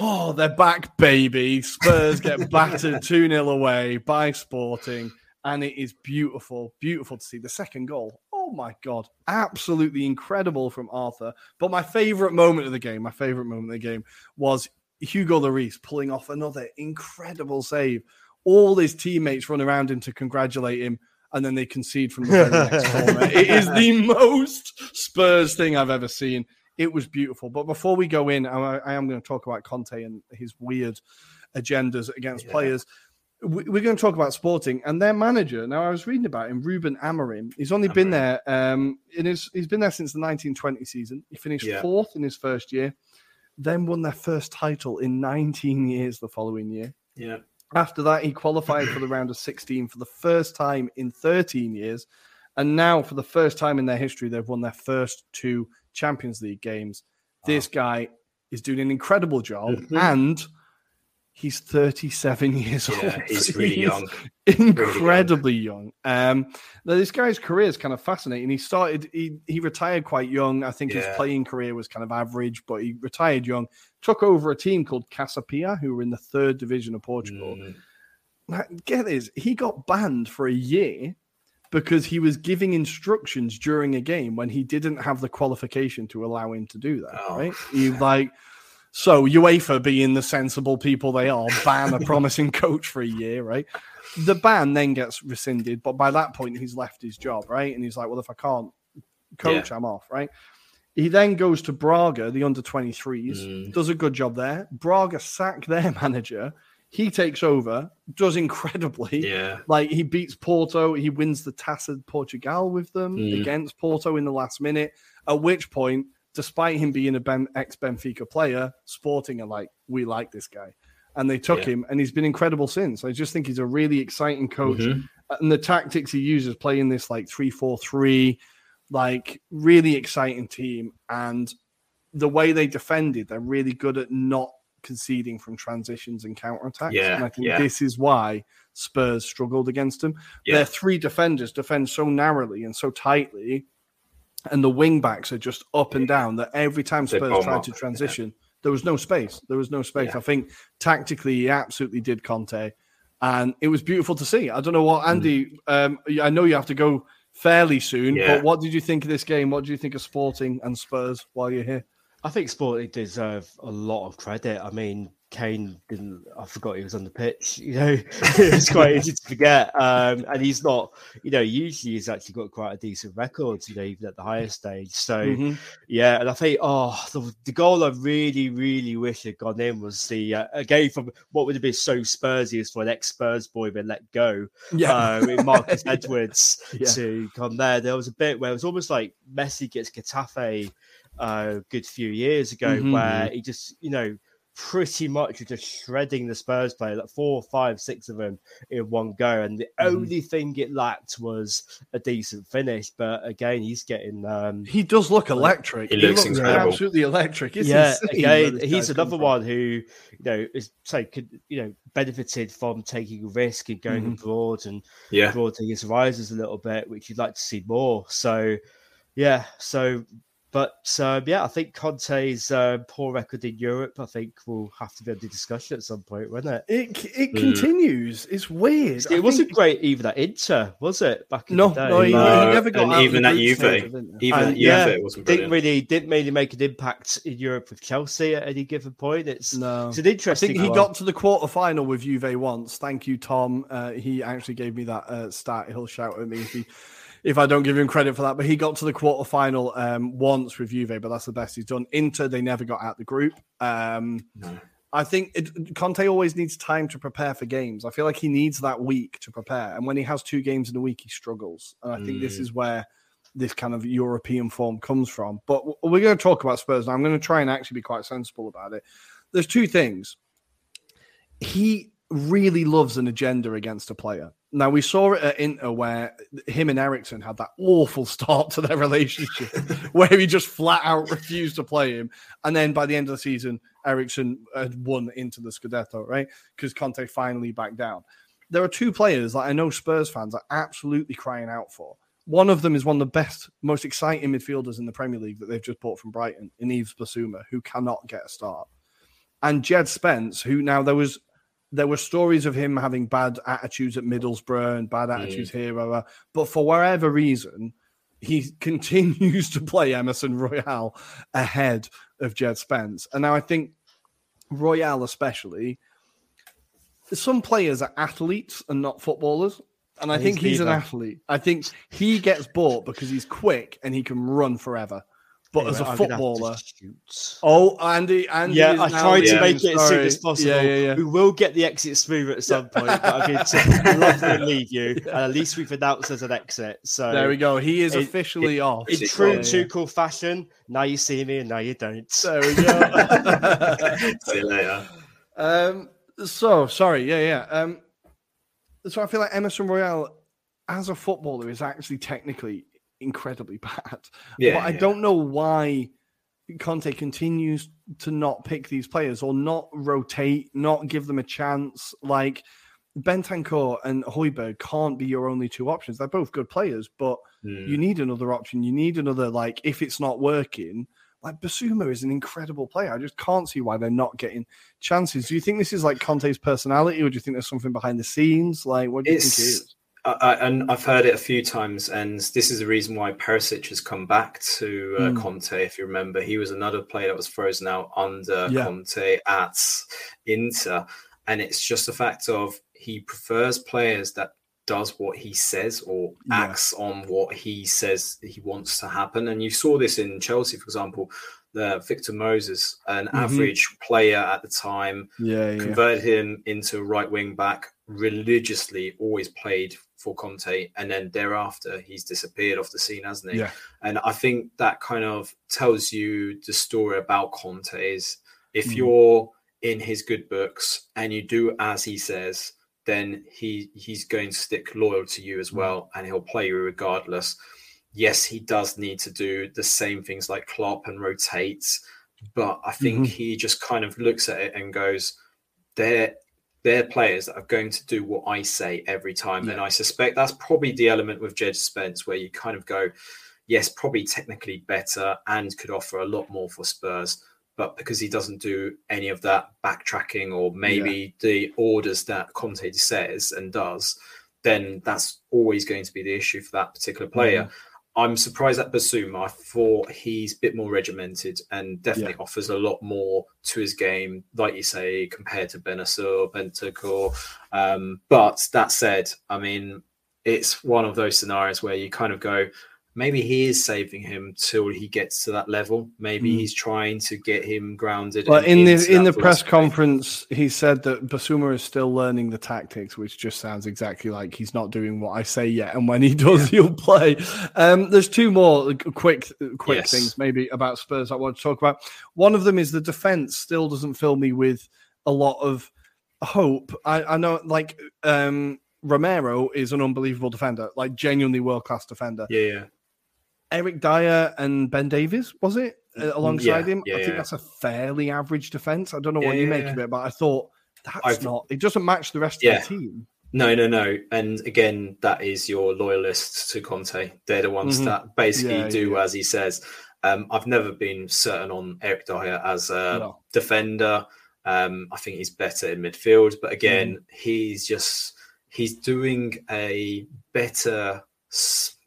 Oh, they're back, baby. Spurs get battered 2 0 away by Sporting. And it is beautiful, beautiful to see the second goal oh my god, absolutely incredible from Arthur. But my favorite moment of the game, my favorite moment of the game was Hugo Lloris pulling off another incredible save. All his teammates run around him to congratulate him, and then they concede from the very next corner. It is the most Spurs thing I've ever seen. It was beautiful. But before we go in, I, I am going to talk about Conte and his weird agendas against yeah. players we're going to talk about Sporting and their manager. Now, I was reading about him, Ruben Amorim. He's only been there um, in his. He's been there since the 1920 season. He finished yeah. fourth in his first year, then won their first title in 19 years the following year. Yeah. After that, he qualified for the round of 16 for the first time in 13 years, and now for the first time in their history, they've won their first two Champions League games. Wow. This guy is doing an incredible job, mm-hmm. and He's 37 years yeah, old. He's really he's young. Incredibly really young. young. Um, now this guy's career is kind of fascinating. He started, he, he retired quite young. I think yeah. his playing career was kind of average, but he retired young. Took over a team called Casa Pia, who were in the third division of Portugal. Mm. Now, get this, he got banned for a year because he was giving instructions during a game when he didn't have the qualification to allow him to do that. Oh. Right? He like so UEFA, being the sensible people they are, ban a promising coach for a year, right? The ban then gets rescinded, but by that point he's left his job, right? And he's like, well, if I can't coach, yeah. I'm off, right? He then goes to Braga, the under 23s, mm. does a good job there. Braga sack their manager. He takes over, does incredibly. Yeah. Like he beats Porto, he wins the Taça Portugal with them mm. against Porto in the last minute, at which point despite him being a ben, ex Benfica player, Sporting are like, we like this guy. And they took Yeah. him, and he's been incredible since. I just think he's a really exciting coach. Mhm. And the tactics he uses, playing this like 3 4 3, like really exciting team. And the way they defended, they're really good at not conceding from transitions and counterattacks. Yeah, and I think yeah. this is why Spurs struggled against them. Yeah. Their three defenders defend so narrowly and so tightly, and the wing backs are just up and down that every time Spurs tried up, to yeah. transition, there was no space. There was no space. Yeah. I think tactically, he absolutely did Conte, and it was beautiful to see. I don't know what Andy. Um, I know you have to go fairly soon, Mm. Yeah. but what did you think of this game? What do you think of Sporting and Spurs while you're here? I think Sporting deserve a lot of credit. I mean, Kane didn't. I forgot he was on the pitch. You know, it's quite easy to forget. Um, and he's not. You know, usually he's actually got quite a decent record. You know, even at the highest stage. So Mhm. yeah, and I think oh, the, the goal I really, really wish had gone in was the uh, again from what would have been so Spursy as for an ex Spurs boy been let go. Yeah, uh, with Marcus Edwards Yeah. to come there. There was a bit where it was almost like Messi gets Getafe uh, a good few years ago, Mhm. where he just, you know, pretty much was just shredding the Spurs player, like four, five, six of them in one go. And the Mhm. only thing it lacked was a decent finish. But again, he's getting. Um, he does look electric. He looks incredible. absolutely electric. It's yeah, insane where again, he's guy's come another from. one who you know is say could you know benefited from taking a risk and going Mhm. abroad and Yeah. broadening his horizons a little bit, which you'd like to see more. So, yeah. So, but um, yeah, I think Conte's uh, poor record in Europe, I think, will have to be under discussion at some point, won't it? It it Mm. continues. It's weird. I It wasn't think- great even at Inter, was it? Back in No, the day, no, he, he never got and out even at group Juve, stage of it. Even And, at yeah, Juve, it wasn't didn't brilliant. really didn't really make an impact in Europe with Chelsea at any given point. It's No. it's an interesting. I interesting. think he one. got to the quarter final with Juve once. Thank you, Tom. Uh, he actually gave me that uh, stat. He'll shout at me if he, if I don't give him credit for that. But he got to the quarter final um, once with Juve, but that's the best he's done. Inter, they never got out the group. Um, No. I think it, Conte always needs time to prepare for games. I feel like he needs that week to prepare, and when he has two games in a week, he struggles. And I think this Mm. is where this kind of European form comes from. But we're going to talk about Spurs now. I'm going to try and actually be quite sensible about it. There's two things. He really loves an agenda against a player. Now we saw it at Inter where him and Eriksen had that awful start to their relationship, where he just flat out refused to play him, and then by the end of the season, Eriksen had won into the Scudetto, right? Because Conte finally backed down. There are two players that I know Spurs fans are absolutely crying out for. One of them is one of the best, most exciting midfielders in the Premier League that they've just bought from Brighton, in Yves Bissouma, who cannot get a start, and Jed Spence, who now there was there were stories of him having bad attitudes at Middlesbrough and bad mm. attitudes here, blah, blah, but for whatever reason, he continues to play Emerson Royal ahead of Jed Spence. And now I think Royal, especially, some players are athletes and not footballers. And I And think he's he's an athlete. I think he gets bought because he's quick and he can run forever. But as a Anyway, I'm gonna have to footballer, oh, Andy, Andy, Yeah, is I now tried to Yeah. make it as soon as possible. Yeah, yeah, yeah. We will get the exit smooth at some point, but I'm going to love to leave you. And at least we've announced as an exit. So There we go. He is It- officially off. in true yeah, yeah. Tuchel fashion, now you see me and now you don't. There we go. See you later. um, so sorry, yeah, yeah. Um, so I feel like Emerson Royal, as a footballer, is actually technically incredibly bad. Yeah, but I yeah. don't know why Conte continues to not pick these players or not rotate, not give them a chance. Like Bentancur and Højbjerg can't be your only two options. They're both good players, but Mm. you need another option. You need another, like, if it's not working, like Bissouma is an incredible player. I just can't see why they're not getting chances. Do you think this is like Conte's personality, or do you think there's something behind the scenes? Like, what do you think It's- is? I, and I've heard it a few times, and this is the reason why Perisic has come back to uh, Mm. Conte. If you remember, he was another player that was frozen out under Yeah. Conte at Inter, and it's just the fact of he prefers players that does what he says or Yeah. acts on what he says he wants to happen. And you saw this in Chelsea, for example. uh, Victor Moses, an mm-hmm. average player at the time. Yeah, yeah. Converted him into right wing back. Religiously, always played for Conte, and then thereafter he's disappeared off the scene, hasn't he? Yeah. And I think that kind of tells you the story about Conte. Is if mm. you're in his good books and you do as he says, then he he's going to stick loyal to you as mm. well, and he'll play you regardless yes, he does need to do the same things like Klopp and rotates, but I think mm-hmm. he just kind of looks at it and goes, they're they're players that are going to do what I say every time. Yeah. And I suspect that's probably the element with Jed Spence where you kind of go, yes, probably technically better and could offer a lot more for Spurs. But because he doesn't do any of that backtracking or maybe yeah. the orders that Conte says and does, then that's always going to be the issue for that particular player. Mm-hmm. I'm surprised at Bissouma. I thought he's a bit more regimented and definitely yeah. offers a lot more to his game, like you say, compared to Bennacer, Bentancur. Um, but that said, I mean, it's one of those scenarios where you kind of go, maybe he is saving him till he gets to that level. Maybe mm. he's trying to get him grounded. Well, in the in the press conference, he said that Bissouma is still learning the tactics, which just sounds exactly like he's not doing what I say yet. And when he does, yeah. he'll play. Um, there's two more quick quick yes. things maybe about Spurs I want to talk about. One of them is the defense still doesn't fill me with a lot of hope. I, I know, like. Um, Romero is an unbelievable defender, like genuinely world class defender. Yeah, yeah. Eric Dier and Ben Davies, was it? Uh, alongside yeah, him. Yeah, I think yeah. that's a fairly average defense. I don't know what you make of it, but I thought that's I've, not, it doesn't match the rest of the team. No, no, no. And again, that is your loyalists to Conte. They're the ones mm-hmm. that basically do as he says. Um, I've never been certain on Eric Dier as a no. defender. Um, I think he's better in midfield, but again, mm. he's just he's doing a better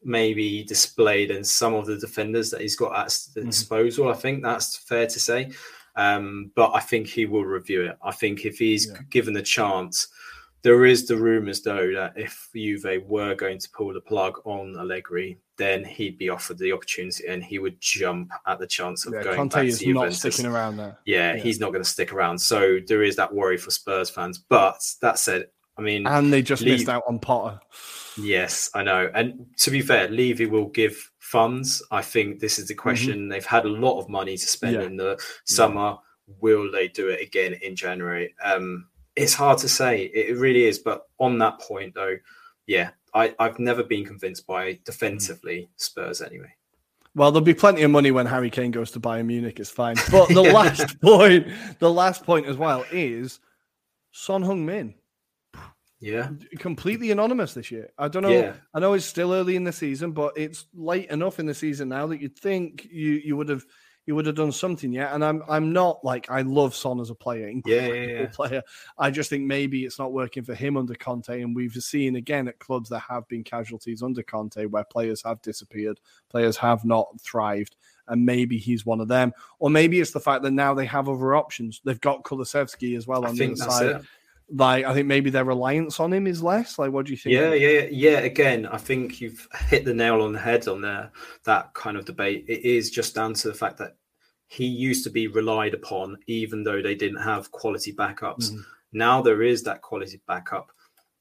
maybe displayed in some of the defenders that he's got at the mm-hmm. disposal. I think that's fair to say. Um, but I think he will review it. I think if he's yeah. given the chance, there is the rumours though that if Juve were going to pull the plug on Allegri, then he'd be offered the opportunity and he would jump at the chance of yeah, going Conte back is to Juventus. not sticking around there. Yeah, yeah. he's not going to stick around. So there is that worry for Spurs fans. But that said, I mean, and they just missed out on Potter. Yes, I know. And to be fair, Levy will give funds. I think this is the mm-hmm. question. Mm-hmm. They've had a lot of money to spend yeah. in the summer. Yeah. Will they do it again in January? Um, it's hard to say. It really is. But on that point, though, yeah, I, I've never been convinced by defensively Spurs anyway. Well, there'll be plenty of money when Harry Kane goes to Bayern Munich. It's fine. But the last point, the last point as well is Son Heung-min. Yeah. Completely anonymous this year. I don't know. Yeah. I know it's still early in the season, but it's late enough in the season now that you'd think you you would have you would have done something yet. And I'm I'm not like I love Son as a player, yeah, yeah, yeah, player. I just think maybe it's not working for him under Conte, and we've seen again at clubs there have been casualties under Conte where players have disappeared, players have not thrived, and maybe he's one of them, or maybe it's the fact that now they have other options. They've got Kulusevski as well on the other side. It like I think maybe their reliance on him is less. Like, what do you think? Yeah, yeah, yeah. Again, I think you've hit the nail on the head on there. That kind of debate. It is just down to the fact that he used to be relied upon, even though they didn't have quality backups. Mm. Now there is that quality backup.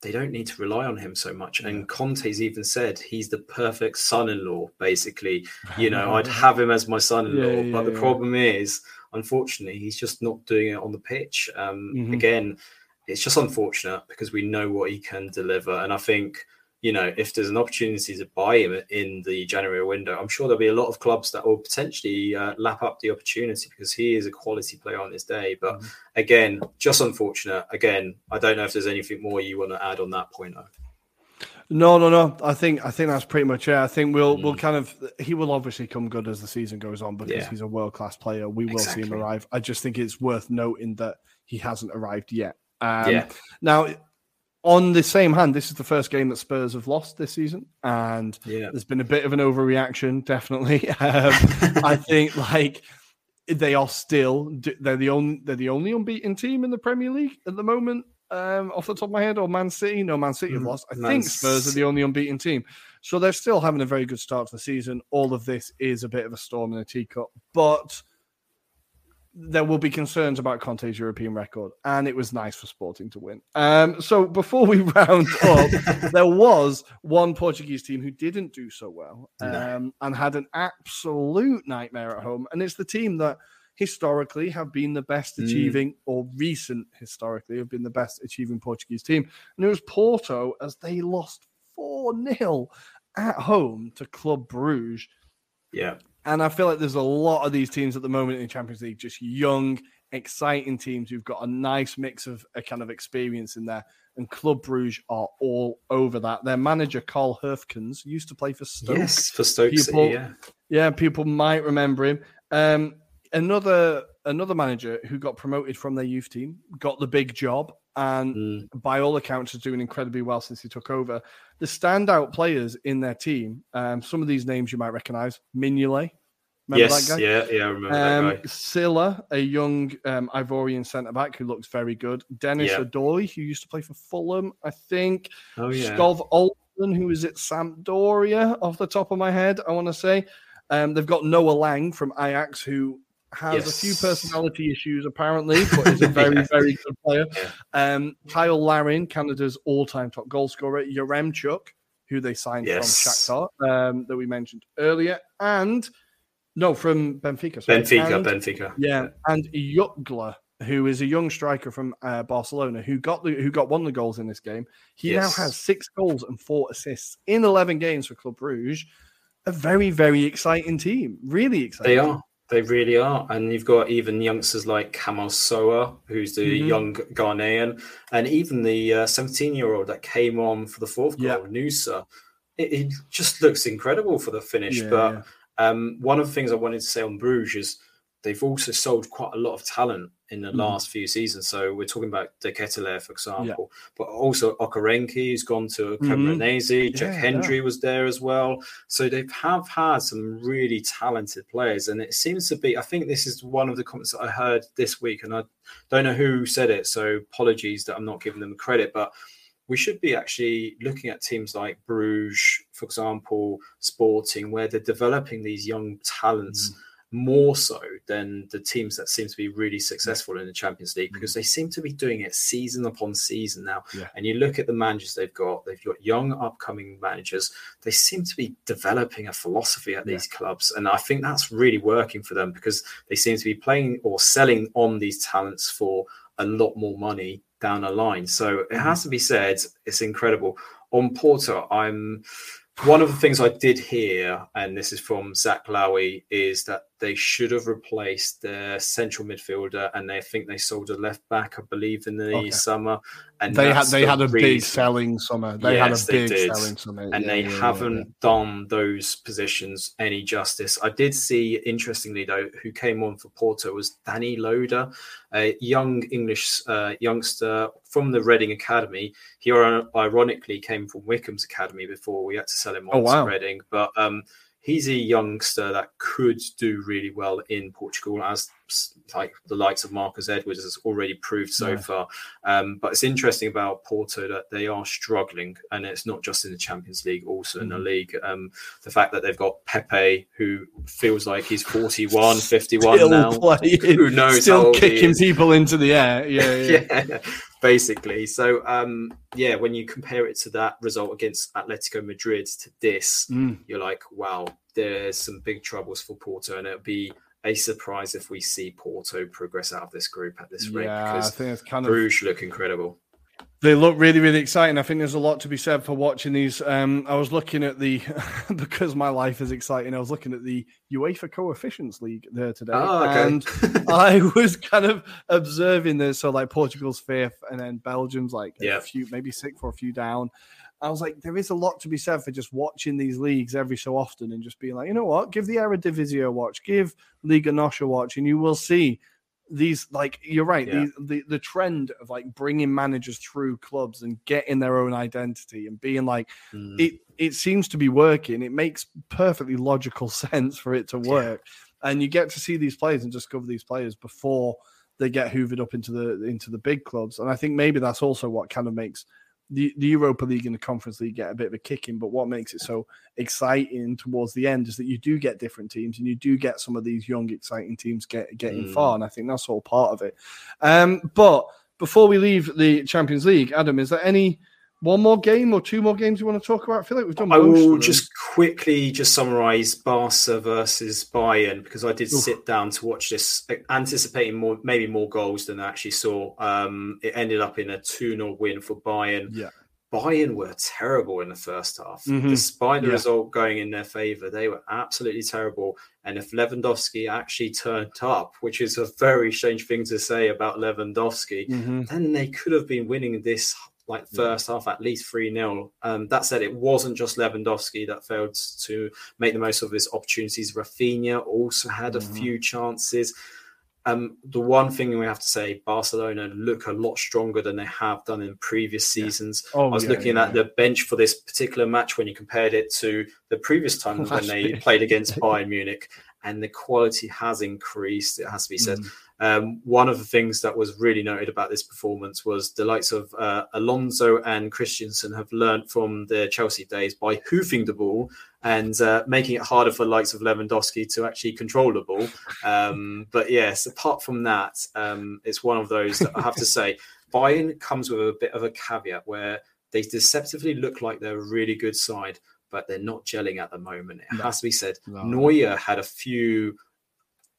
They don't need to rely on him so much. Yeah. And Conte's even said he's the perfect son-in-law. Basically, you know, I'd have him as my son-in-law. Yeah, yeah, but the problem is, unfortunately, he's just not doing it on the pitch. Um, mm-hmm. Again it's just unfortunate because we know what he can deliver. And I think, you know, if there's an opportunity to buy him in the January window, I'm sure there'll be a lot of clubs that will potentially uh, lap up the opportunity because he is a quality player on his day. But mm-hmm. again, just unfortunate. Again, I don't know if there's anything more you want to add on that point, though. No, no, no. I think I think that's pretty much it. I think we'll mm. we'll kind of he will obviously come good as the season goes on because yeah. he's a world class player. We will exactly. see him arrive. I just think it's worth noting that he hasn't arrived yet. Um, yeah. Now, on the same hand, this is the first game that Spurs have lost this season, and yeah. there's been a bit of an overreaction. Definitely, um, I think like they are still they're the only they're the only unbeaten team in the Premier League at the moment. Um, off the top of my head, or Man City? No, Man City have mm, lost. I Man think Spurs are the only unbeaten team, so they're still having a very good start to the season. All of this is a bit of a storm in a teacup, but there will be concerns about Conte's European record, and it was nice for Sporting to win. Um, so before we round up, there was one Portuguese team who didn't do so well um, and had an absolute nightmare at home, and it's the team that historically have been the best achieving, mm. or recent historically have been the best achieving Portuguese team, and it was Porto as they lost four 0 at home to Club Bruges. Yeah. And I feel like there's a lot of these teams at the moment in the Champions League, just young, exciting teams who've got a nice mix of a kind of experience in there. And Club Bruges are all over that. Their manager, Carl Hoefkens, used to play for Stoke. Yes, for Stoke people, City, yeah. Yeah, people might remember him. Um, another another manager who got promoted from their youth team, got the big job, and mm. by all accounts is doing incredibly well since he took over. The standout players in their team, um, some of these names you might recognize, Mignolet. Remember yes, that guy? yeah, yeah, I remember um, that guy. Sylla, a young um, Ivorian centre back who looks very good. Dennis yeah. Odoi, who used to play for Fulham, I think. Oh yeah. Skov Olsen, who is at Sampdoria, off the top of my head, I want to say. Um, they've got Noah Lang from Ajax, who has yes. a few personality issues apparently, but is a very, very good player. Um, Cyle Larin, Canada's all-time top goal scorer, Yaremchuk, who they signed yes. from Shakhtar, um, that we mentioned earlier, and no, from Benfica. Sorry. Benfica, and, Benfica. Yeah, and Jutgla, who is a young striker from uh, Barcelona, who got the who got one of the goals in this game. He yes. now has six goals and four assists in eleven games for Club Bruges. A very, very exciting team. Really exciting. They are. They really are. And you've got even youngsters like Kamal Sowah, who's the mm-hmm. young Ghanaian, and even the 17 uh, year old that came on for the fourth goal, yep. Nusa. It, it, just looks incredible for the finish. Yeah, but yeah. Um, one of the things I wanted to say on Bruges is they've also sold quite a lot of talent in the mm. last few seasons. So we're talking about De Ketelaere, for example, yeah. but also Okereke has gone to Cremonese. Mm-hmm. Jack yeah, Hendry yeah. was there as well. So they have had some really talented players, and it seems to be. I think this is one of the comments that I heard this week, and I don't know who said it. So apologies that I'm not giving them credit, but we should be actually looking at teams like Bruges, for example, Sporting, where they're developing these young talents. Mm more so than the teams that seem to be really successful in the Champions League because mm. they seem to be doing it season upon season now. Yeah. And you look at the managers they've got, they've got young upcoming managers. They seem to be developing a philosophy at these yeah. clubs. And I think that's really working for them because they seem to be playing or selling on these talents for a lot more money down the line. So it has mm. to be said, it's incredible. On Porto, I'm one of the things I did hear, and this is from Zach Lowy, is that they should have replaced their central midfielder, and they think they sold a left back, I believe, in the okay. summer. And they had they the had a reason. big selling summer. They yes, had a big selling summer, and yeah, they yeah, haven't yeah, done those positions any justice. I did see, interestingly though, who came on for Porto was Danny Loader, a young English uh, youngster from the Reading Academy. He ironically came from Wycombe's academy before we had to sell him oh, on oh, wow. to Reading, but. um he's a youngster that could do really well in Portugal, as like the likes of Marcus Edwards has already proved so yeah. far. Um, but it's interesting about Porto that they are struggling, and it's not just in the Champions League, also mm. in the mm. league. Um, the fact that they've got Pepe, who feels like he's 41, 51 Still now. Playing. Who knows? Still kicking people into the air. Yeah, yeah. yeah basically. So um, yeah, when you compare it to that result against Atletico Madrid to this, mm. you're like, wow, there's some big troubles for Porto, and it'll be a surprise if we see Porto progress out of this group at this rate yeah, because I think it's kind Bruges of... look incredible. They look really, really exciting. I think there's a lot to be said for watching these. Um, I was looking at the because my life is exciting. I was looking at the UEFA Coefficients League there today, oh, okay. and I was kind of observing this. So like Portugal's fifth, and then Belgium's like yeah. a few, maybe sixth or a few down. I was like, there is a lot to be said for just watching these leagues every so often and just being like, you know what, give the Eredivisie a watch, give Liga NOS a watch, and you will see these like you're right yeah. the, the the trend of like bringing managers through clubs and getting their own identity and being like mm. it it seems to be working it makes perfectly logical sense for it to work yeah. and you get to see these players and discover these players before they get hoovered up into the into the big clubs and i think maybe that's also what kind of makes the, the Europa League and the Conference League get a bit of a kicking, but what makes it so exciting towards the end is that you do get different teams and you do get some of these young, exciting teams get getting mm. far, and I think that's all part of it. Um, but before we leave the Champions League, Adam, is there any one more game or two more games you want to talk about? I feel like we've done. I will just quickly just summarize Barca versus Bayern because I did Oof. sit down to watch this, anticipating more, maybe more goals than I actually saw. Um, it ended up in a 2 0 win for Bayern. Yeah. Bayern were terrible in the first half. Mm-hmm. Despite the yeah. result going in their favour, they were absolutely terrible. And if Lewandowski actually turned up, which is a very strange thing to say about Lewandowski, mm-hmm. then they could have been winning this like first yeah. half at least 3 0. Um, that said, it wasn't just Lewandowski that failed to make the most of his opportunities. Raphinha also had mm-hmm. a few chances. Um, the one thing we have to say, Barcelona look a lot stronger than they have done in previous seasons. Yeah. Oh, I was yeah, looking at the bench for this particular match when you compared it to the previous time when they played against Bayern Munich, and the quality has increased. It has to be said. Mm. Um, one of the things that was really noted about this performance was the likes of uh, Alonso and Christensen have learned from their Chelsea days by hoofing the ball and uh, making it harder for the likes of Lewandowski to actually control the ball. Um, but yes, apart from that, um, it's one of those that I have to say, Bayern comes with a bit of a caveat where they deceptively look like they're a really good side, but they're not gelling at the moment. It no. has to be said. No. Neuer had a few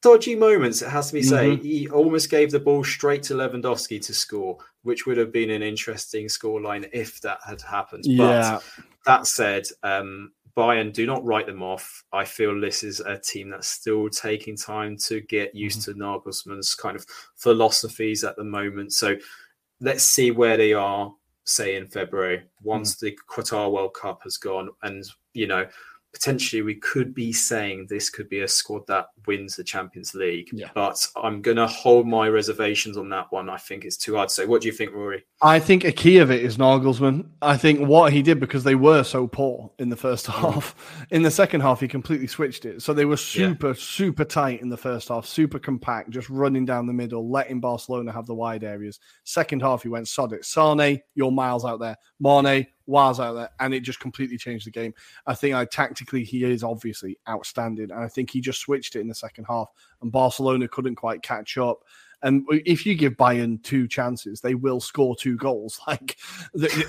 dodgy moments, it has to be mm-hmm. said. He almost gave the ball straight to Lewandowski to score, which would have been an interesting scoreline if that had happened. Yeah. But that said, um, Bayern, do not write them off. I feel this is a team that's still taking time to get used mm-hmm. to Nagelsmann's kind of philosophies at the moment. So let's see where they are, say in February, once mm-hmm. the Qatar World Cup has gone, and you know potentially we could be saying this could be a squad that wins the Champions League. Yeah. But I'm going to hold my reservations on that one. I think it's too hard to say. What do you think, Ruairi? I think a key of it is Nagelsmann. I think what he did because they were so poor in the first mm. half. In the second half, he completely switched it. So they were super, yeah. super tight in the first half, super compact, just running down the middle, letting Barcelona have the wide areas. Second half, he went sod it. Sane, you're miles out there. Mane, was out there, and it just completely changed the game. I think I tactically he is obviously outstanding, and I think he just switched it in the second half, and Barcelona couldn't quite catch up. And if you give Bayern two chances, they will score two goals. Like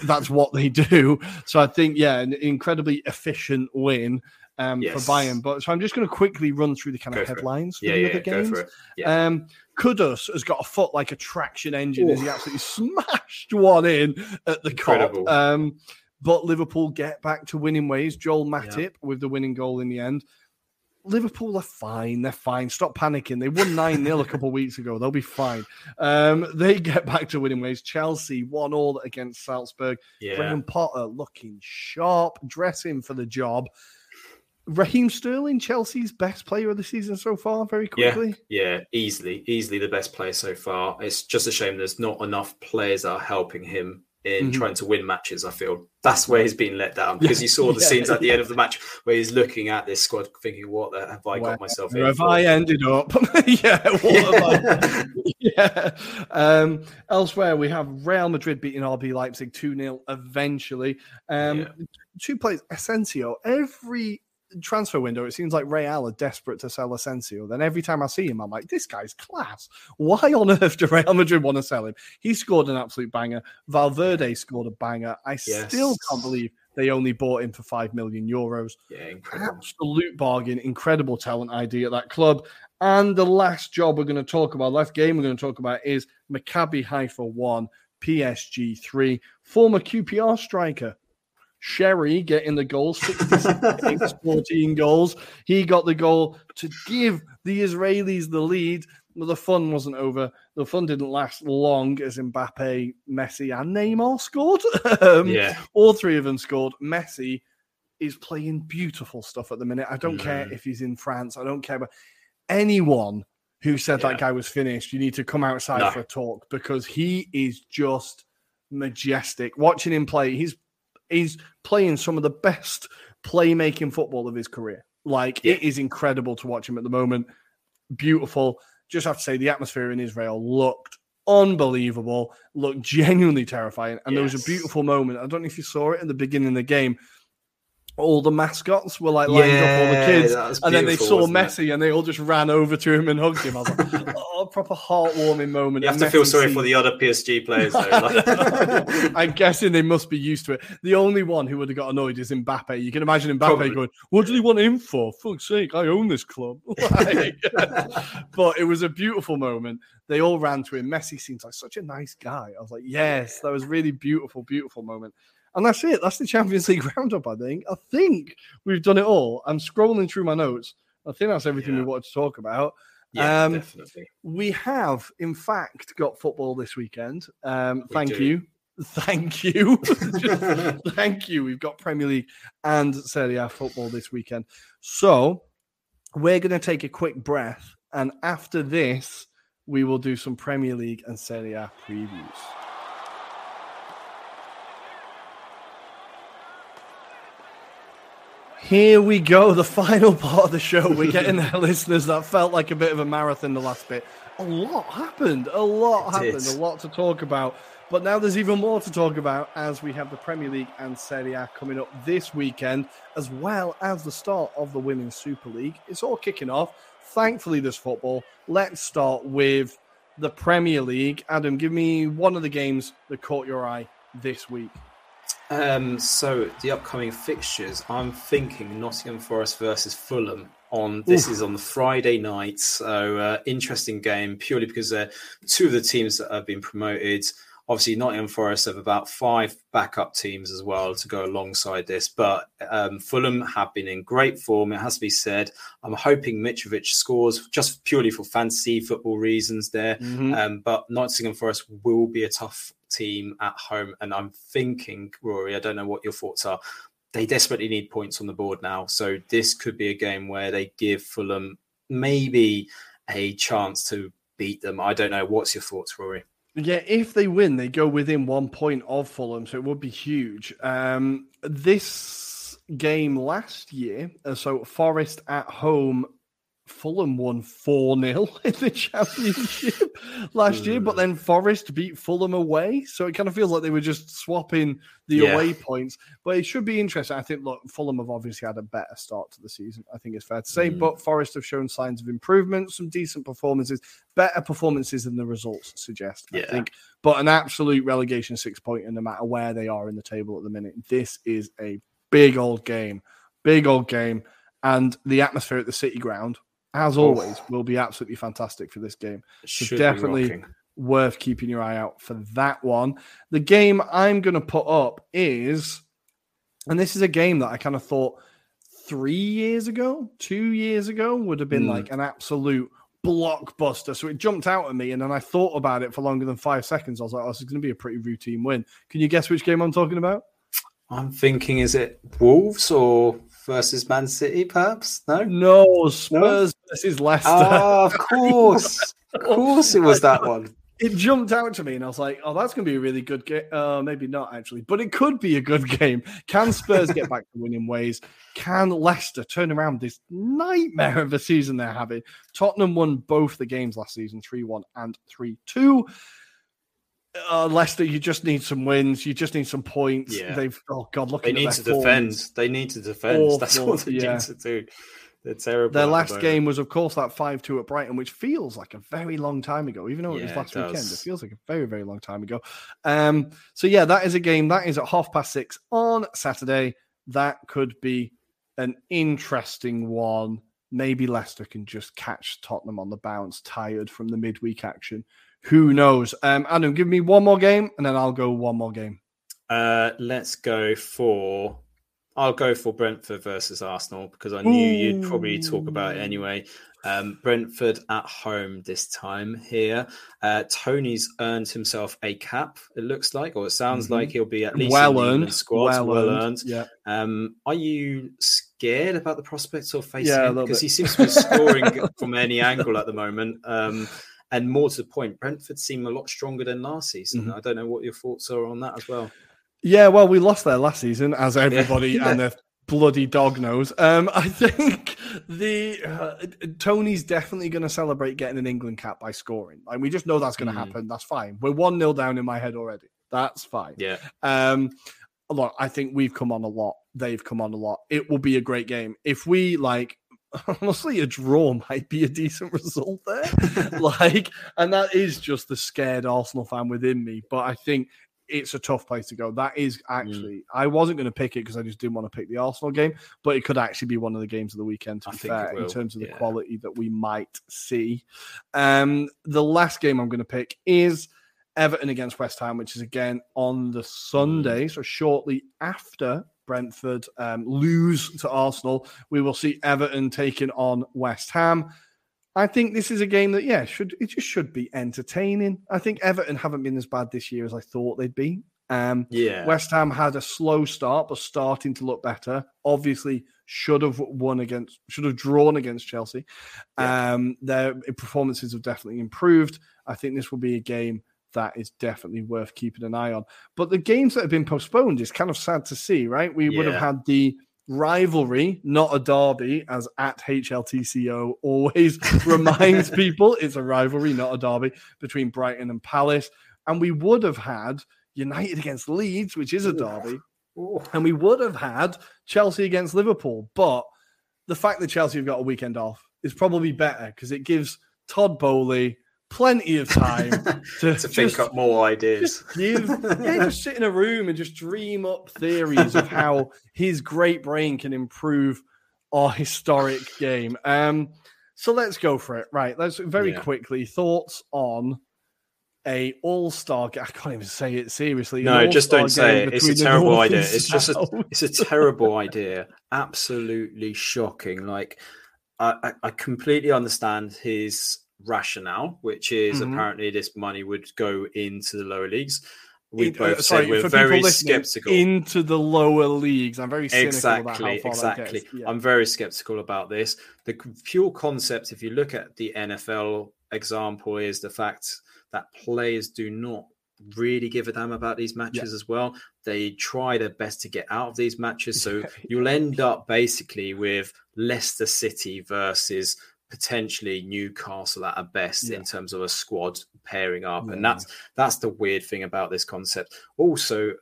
that's what they do. So I think, yeah, an incredibly efficient win um, yes. for Bayern. But so I'm just going to quickly run through the kind of headlines for, for the yeah, other games. Yeah. Um, Kudus has got a foot like a traction engine as he absolutely smashed one in at the Incredible. Kop. Um, but Liverpool get back to winning ways. Joel Matip yeah. with the winning goal in the end. Liverpool are fine. They're fine. Stop panicking. They won 9 0 a couple of weeks ago. They'll be fine. Um, they get back to winning ways. Chelsea won all against Salzburg. Yeah. Graham Potter looking sharp, dressing for the job. Raheem Sterling, Chelsea's best player of the season so far, very quickly. Yeah, yeah, easily, easily the best player so far. It's just a shame there's not enough players that are helping him in mm-hmm. trying to win matches. I feel that's where he's been let down because you saw the yeah. scenes at the end of the match where he's looking at this squad, thinking, "What the, have I got myself in?" Have for? I ended up? yeah, yeah. yeah. Um, elsewhere, we have Real Madrid beating RB Leipzig two 0 eventually. Um, yeah. Two plays Asensio. Every transfer window, it seems like Real are desperate to sell Asensio. Then every time I see him, I'm like, this guy's class. Why on earth do Real Madrid want to sell him? He scored an absolute banger. Valverde scored a banger. I yes. still can't believe they only bought him for five million euros. Yeah, incredible. Absolute bargain. Incredible talent ID at that club. And the last job we're going to talk about, last game we're going to talk about is Maccabi Haifa 1, PSG 3. Former QPR striker Chery getting the goal, 66 14 goals. He got the goal to give the Israelis the lead. But the fun wasn't over. The fun didn't last long as Mbappe, Messi, and Neymar scored. um, yeah. All three of them scored. Messi is playing beautiful stuff at the minute. I don't mm. care if he's in France. I don't care. about anyone who said yeah. that guy was finished, you need to come outside no. for a talk because he is just majestic. Watching him play, he's he's playing some of the best playmaking football of his career. Like yeah. it is incredible to watch him at the moment. Beautiful. Just have to say the atmosphere in Israel looked unbelievable, looked genuinely terrifying. And there was a beautiful moment. I don't know if you saw it at the beginning of the game. All the mascots were like lined up, all the kids, and then they saw wasn't it? Messi, and they all just ran over to him and hugged him. I was like, "Oh, proper heartwarming moment." You have And to feel sorry for the other PSG players, though. Like- I'm guessing they must be used to it. The only one who would have got annoyed is Mbappe. You can imagine Mbappe Probably. going, "What did he want him for? Fuck's sake, I own this club." Like, but it was a beautiful moment. They all ran to him. Messi seems like such a nice guy. I was like, "Yes, that was really beautiful, beautiful moment." And that's it. That's the Champions League roundup. I think. I think we've done it all. I'm scrolling through my notes. I think that's everything we wanted to talk about. yeah, Um, definitely. We have, in fact, got football this weekend. Um, We thank do. you. Thank you. Thank you. We've got Premier League and Serie A football this weekend. So we're going to take a quick breath. And after this, we will do some Premier League and Serie A previews. Here we go, the final part of the show. We're getting there, listeners. That felt like a bit of a marathon the last bit. A lot happened. A lot It happened. did. A lot to talk about. But now there's even more to talk about as we have the Premier League and Serie A coming up this weekend, as well as the start of the Women's Super League. It's all kicking off. Thankfully, there's football. Let's start with the Premier League. Adam, give me one of the games that caught your eye this week. Um, so the upcoming fixtures, I'm thinking Nottingham Forest versus Fulham. On this Oof. is on the Friday night, so uh, interesting game purely because they're two of the teams that have been promoted. Obviously, Nottingham Forest have about five backup teams as well to go alongside this, but um, Fulham have been in great form. It has to be said. I'm hoping Mitrovic scores just purely for fantasy football reasons there. Um, but Nottingham Forest will be a tough team at home. And I'm thinking, Ruairi, I don't know what your thoughts are. They desperately need points on the board now. So this could be a game where they give Fulham maybe a chance to beat them. I don't know. What's your thoughts, Ruairi? Yeah, if they win, they go within one point of Fulham, so it would be huge. Um, this game last year, uh, so Forest at home, Fulham won 4 0 in the championship last year, but then Forest beat Fulham away. So it kind of feels like they were just swapping the Yeah. away points. But it should be interesting. I think, look, Fulham have obviously had a better start to the season. I think it's fair to say. Mm. But Forest have shown signs of improvement, some decent performances, better performances than the results suggest, I think. But an absolute relegation six pointer, no matter where they are in the table at the minute. This is a big old game, big old game. And the atmosphere at the City Ground, as always, will be absolutely fantastic for this game. Be definitely worth keeping your eye out for that one. The game I'm going to put up is, and this is a game that I kind of thought three years ago, two years ago would have been Hmm. like an absolute blockbuster. So it jumped out at me, and then I thought about it for longer than five seconds. I was like, oh, this is going to be a pretty routine win. Can you guess which game I'm talking about? I'm thinking, is it Wolves or versus Man City, perhaps? No? No, Spurs versus Leicester. Oh, of course. Of course it was that one. it jumped out to me, and I was like, "Oh, that's going to be a really good game." Uh, maybe not actually, but it could be a good game. Can Spurs get back to winning ways? Can Leicester turn around this nightmare of a season they're having? Tottenham won both the games last season, three one and three two. Uh, Leicester, you just need some wins. You just need some points. Yeah. They've oh god, look at that. They need to defend. They need to defend. That's what they yeah. need to do. They're terrible. Their last game was, of course, that 5 2 at Brighton, which feels like a very long time ago, even though it was last it weekend. It feels like a very, very long time ago. Um, so, yeah, that is a game that is at half past six on Saturday. That could be an interesting one. Maybe Leicester can just catch Tottenham on the bounce, tired from the midweek action. Who knows? Um, Adam, give me one more game and then I'll go one more game. Uh, let's go for. I'll go for Brentford versus Arsenal because I knew you'd probably talk about it anyway. Um, Brentford at home this time here. Uh, Toney's earned himself a cap. It looks like, or it sounds Mhm. like he'll be at least Well in the earned. squad. Well, Well, earned. earned. Yeah. Um, are you scared about the prospects of facing Yeah, him? Because he seems to be scoring from any angle at the moment. Um, and more to the point, Brentford seem a lot stronger than last season. Mhm. I don't know what your thoughts are on that as well. Yeah, well, we lost there last season, as everybody Yeah. and their bloody dog knows. Um, I think the uh, Toney's definitely going to celebrate getting an England cap by scoring. Like we just know that's going to mm. happen. That's fine. We're one 0 down in my head already. That's fine. Yeah. Um, look, I think we've come on a lot. They've come on a lot. It will be a great game if we like. Honestly, a draw might be a decent result there. like, and that is just the scared Arsenal fan within me. But I think it's a tough place to go. That is mm. actually, mm. I wasn't going to pick it because I just didn't want to pick the Arsenal game, but it could actually be one of the games of the weekend, to I be fair, in terms of the yeah. quality that we might see. Um, the last game I'm going to pick is Everton against West Ham, which is again on the Sunday, mm. so shortly after Brentford um, lose to Arsenal. We will see Everton taking on West Ham. I think this is a game that, yeah, should it just should be entertaining. I think Everton haven't been as bad this year as I thought they'd be. Um, yeah, West Ham had a slow start, but starting to look better. Obviously, should have won against, should have drawn against Chelsea. Yeah. Um, their performances have definitely improved. I think this will be a game that is definitely worth keeping an eye on. But the games that have been postponed is kind of sad to see, right? We yeah. would have had the rivalry, not a derby, as at HLTCO always reminds people. It's a rivalry, not a derby, between Brighton and Palace. And we would have had United against Leeds, which is a derby. Ooh. And we would have had Chelsea against Liverpool. But the fact that Chelsea have got a weekend off is probably better because it gives Todd Boehly plenty of time to, to think up more ideas. Just give, yeah, just sit in a room and just dream up theories of how his great brain can improve our historic game. Um, so let's go for it. Right, let's very yeah. quickly thoughts on a all star. I can't even say it seriously. No, just don't say it. It's a terrible idea. It's just a, it's a terrible idea. Absolutely shocking. Like I, I completely understand his rationale, which is mm-hmm. apparently this money would go into the lower leagues. We both uh, sorry, we're very skeptical into the lower leagues. I'm very exactly, exactly. Yeah. I'm very skeptical about this. The pure concept, if you look at the NFL example, is the fact that players do not really give a damn about these matches yeah. as well. They try their best to get out of these matches, so you'll end up basically with Leicester City versus potentially Newcastle at a best yeah. in terms of a squad pairing up, yeah. and that's that's the weird thing about this concept. Also,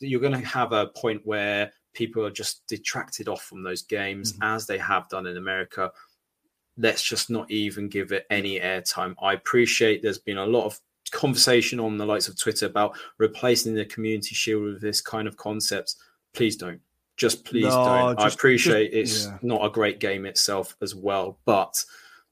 you're going to have a point where people are just detracted off from those games mm-hmm. as they have done in America. Let's just not even give it any airtime. I appreciate there's been a lot of conversation on the likes of Twitter about replacing the community shield with this kind of concept. Please don't just please no, don't. Just, I appreciate just, it's yeah. not a great game itself as well, but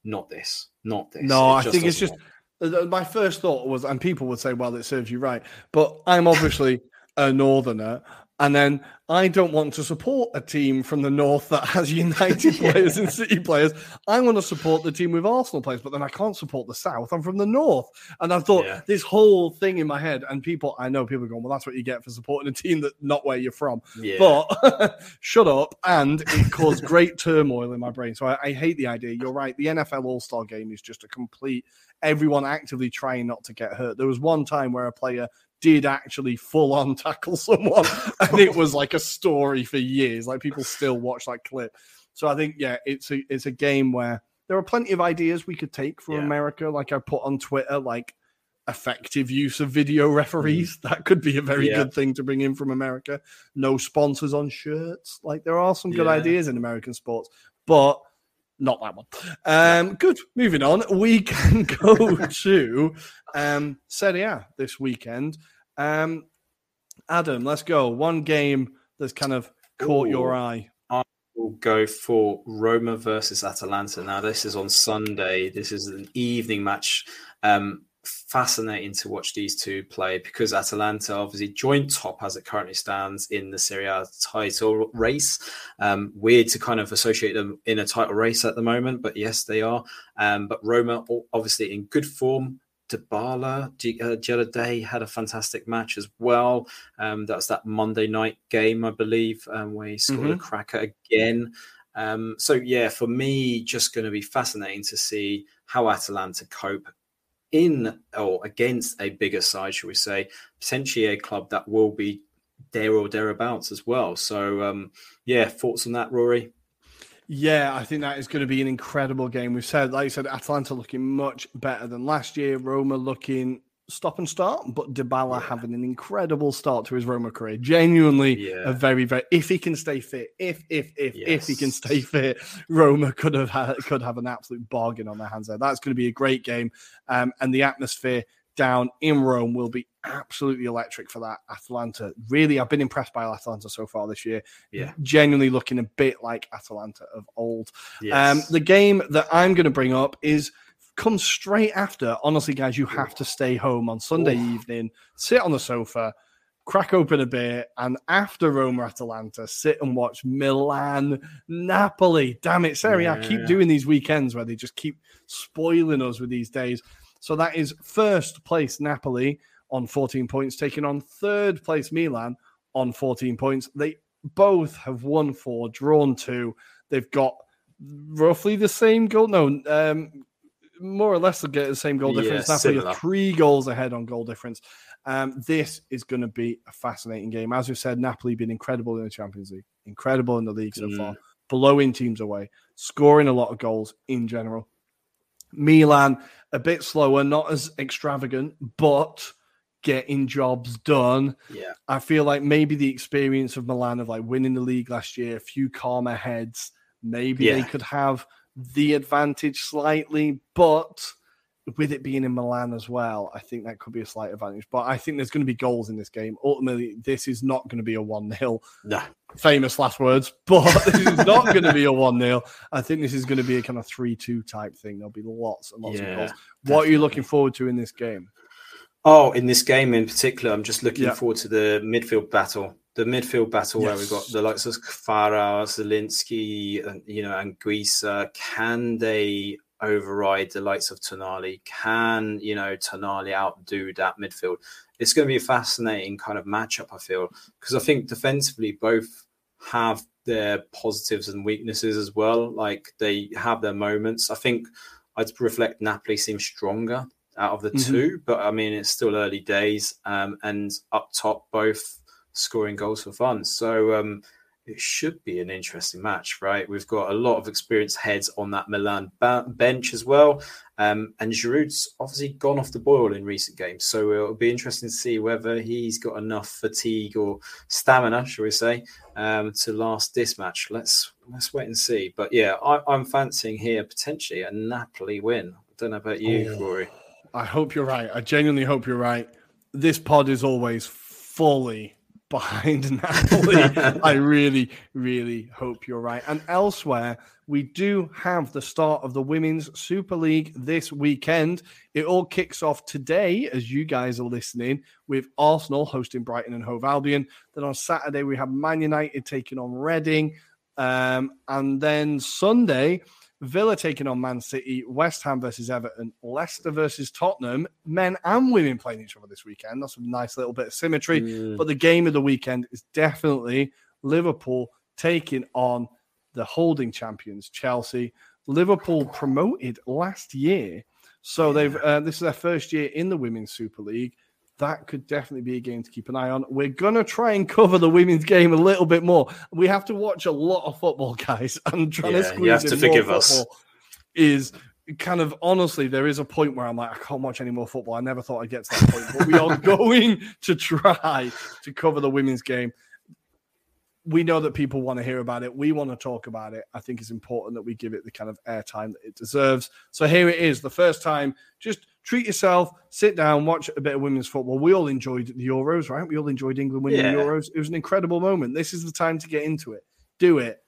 not this. Not this. No, I think it's just uh, my first thought was, and people would say, well, it serves you right. But I'm obviously a northerner. And then I don't want to support a team from the north that has United players and City players. I want to support the team with Arsenal players, but then I can't support the south. I'm from the north. And I thought yeah. this whole thing in my head, and people, I know people are going, well, that's what you get for supporting a team that not where you're from. Yeah. But shut up. And it caused great turmoil in my brain. So I, I hate the idea. You're right. The NFL All Star game is just a complete everyone actively trying not to get hurt. There was one time where a player did actually full on tackle someone. and it was like a story for years. Like people still watch that clip. So I think, yeah, it's a it's a game where there are plenty of ideas we could take from yeah. America. Like I put on Twitter, like effective use of video referees. Mm. That could be a very yeah. good thing to bring in from America. No sponsors on shirts. Like there are some good yeah. ideas in American sports, but not that one. Um, good. Moving on, we can go to um, Serie A this weekend. Um, Adam, let's go. One game that's kind of caught Ooh, your eye. I will go for Roma versus Atalanta. Now, this is on Sunday. This is an evening match. Um, fascinating to watch these two play because Atalanta obviously joint top as it currently stands in the Serie A title race. Um, weird to kind of associate them in a title race at the moment, but yes, they are. Um, but Roma obviously in good form. Dybala, G- Day had a fantastic match as well. Um, that was that Monday night game, I believe, um, where he scored mm-hmm. a cracker again. Um, so yeah, for me, just going to be fascinating to see how Atalanta cope in or against a bigger side, shall we say, potentially a club that will be there or thereabouts as well. So um, yeah, thoughts on that, Ruairi? Yeah, I think that is going to be an incredible game. We've said, like you said, Atalanta looking much better than last year. Roma looking stop and start, but Dybala yeah. having an incredible start to his Roma career. Genuinely yeah. a very, very if he can stay fit, if if if yes. if he can stay fit, Roma could have had, could have an absolute bargain on their hands there. That's going to be a great game, um, and the atmosphere down in Rome will be absolutely electric for that Atalanta. Really, I've been impressed by Atalanta so far this year. Yeah, genuinely looking a bit like Atalanta of old. Yes. Um, the game that I'm going to bring up is comes straight after. Honestly, guys, you have to stay home on Sunday Ooh. evening, sit on the sofa, crack open a beer, and after Roma Atalanta, sit and watch Milan Napoli. Damn it, Serie yeah. I keep doing these weekends where they just keep spoiling us with these days. So that is first place Napoli on 14 points, taking on third place Milan on 14 points. They both have won four, drawn two. They've got roughly the same goal. No, um, more or less get the same goal difference. Yeah, Napoli are three goals ahead on goal difference. Um, this is going to be a fascinating game. As we've said, Napoli been incredible in the Champions League, incredible in the league so mm. far, blowing teams away, scoring a lot of goals in general. Milan a bit slower, not as extravagant, but getting jobs done. Yeah. I feel like maybe the experience of Milan of like winning the league last year, a few calmer heads, maybe yeah. they could have the advantage slightly, but with it being in Milan as well, I think that could be a slight advantage. But I think there's going to be goals in this game. Ultimately, this is not going to be a 1 0. Nah. Famous last words, but this is not going to be a 1 0. I think this is going to be a kind of 3 2 type thing. There'll be lots and lots yeah, of goals. What definitely. are you looking forward to in this game? Oh, in this game in particular, I'm just looking yeah. forward to the midfield battle. The midfield battle yes. where we've got the likes of Kvara, Zielinski, and you know, and Anguissa. Can they override the likes of Tonali? Can you know Tonali outdo that midfield? It's going to be a fascinating kind of matchup. I feel because I think defensively both have their positives and weaknesses as well. Like they have their moments. I think I'd reflect Napoli seems stronger out of the mm-hmm. two, but I mean it's still early days. Um, and up top, both scoring goals for fun. So um, it should be an interesting match, right? We've got a lot of experienced heads on that Milan ba- bench as well. Um, and Giroud's obviously gone off the boil in recent games. So it'll be interesting to see whether he's got enough fatigue or stamina, shall we say, um, to last this match. Let's let's wait and see. But yeah, I, am fancying here potentially a Napoli win. I don't know about you, oh, Ruairi. I hope you're right. I genuinely hope you're right. This pod is always fully behind Napoli. I really, really hope you're right. And elsewhere, we do have the start of the Women's Super League this weekend. It all kicks off today as you guys are listening with Arsenal hosting Brighton and Hove Albion. Then on Saturday, we have Man United taking on Reading. Um, and then Sunday, Villa taking on Man City, West Ham versus Everton, Leicester versus Tottenham, men and women playing each other this weekend. That's a nice little bit of symmetry. Mm. But the game of the weekend is definitely Liverpool taking on the holding champions, Chelsea. Liverpool promoted last year. So they've uh, this is their first year in the Women's Super League that could definitely be a game to keep an eye on. We're going to try and cover the women's game a little bit more. We have to watch a lot of football, guys. I'm trying yeah, to squeeze you have to forgive us. Is kind of honestly, there is a point where I'm like, I can't watch any more football. I never thought I'd get to that point, but we are going to try to cover the women's game we know that people want to hear about it. We want to talk about it. I think it's important that we give it the kind of airtime that it deserves. So here it is, the first time. Just treat yourself, sit down, watch a bit of women's football. We all enjoyed the Euros, right? We all enjoyed England winning yeah. the Euros. It was an incredible moment. This is the time to get into it. Do it.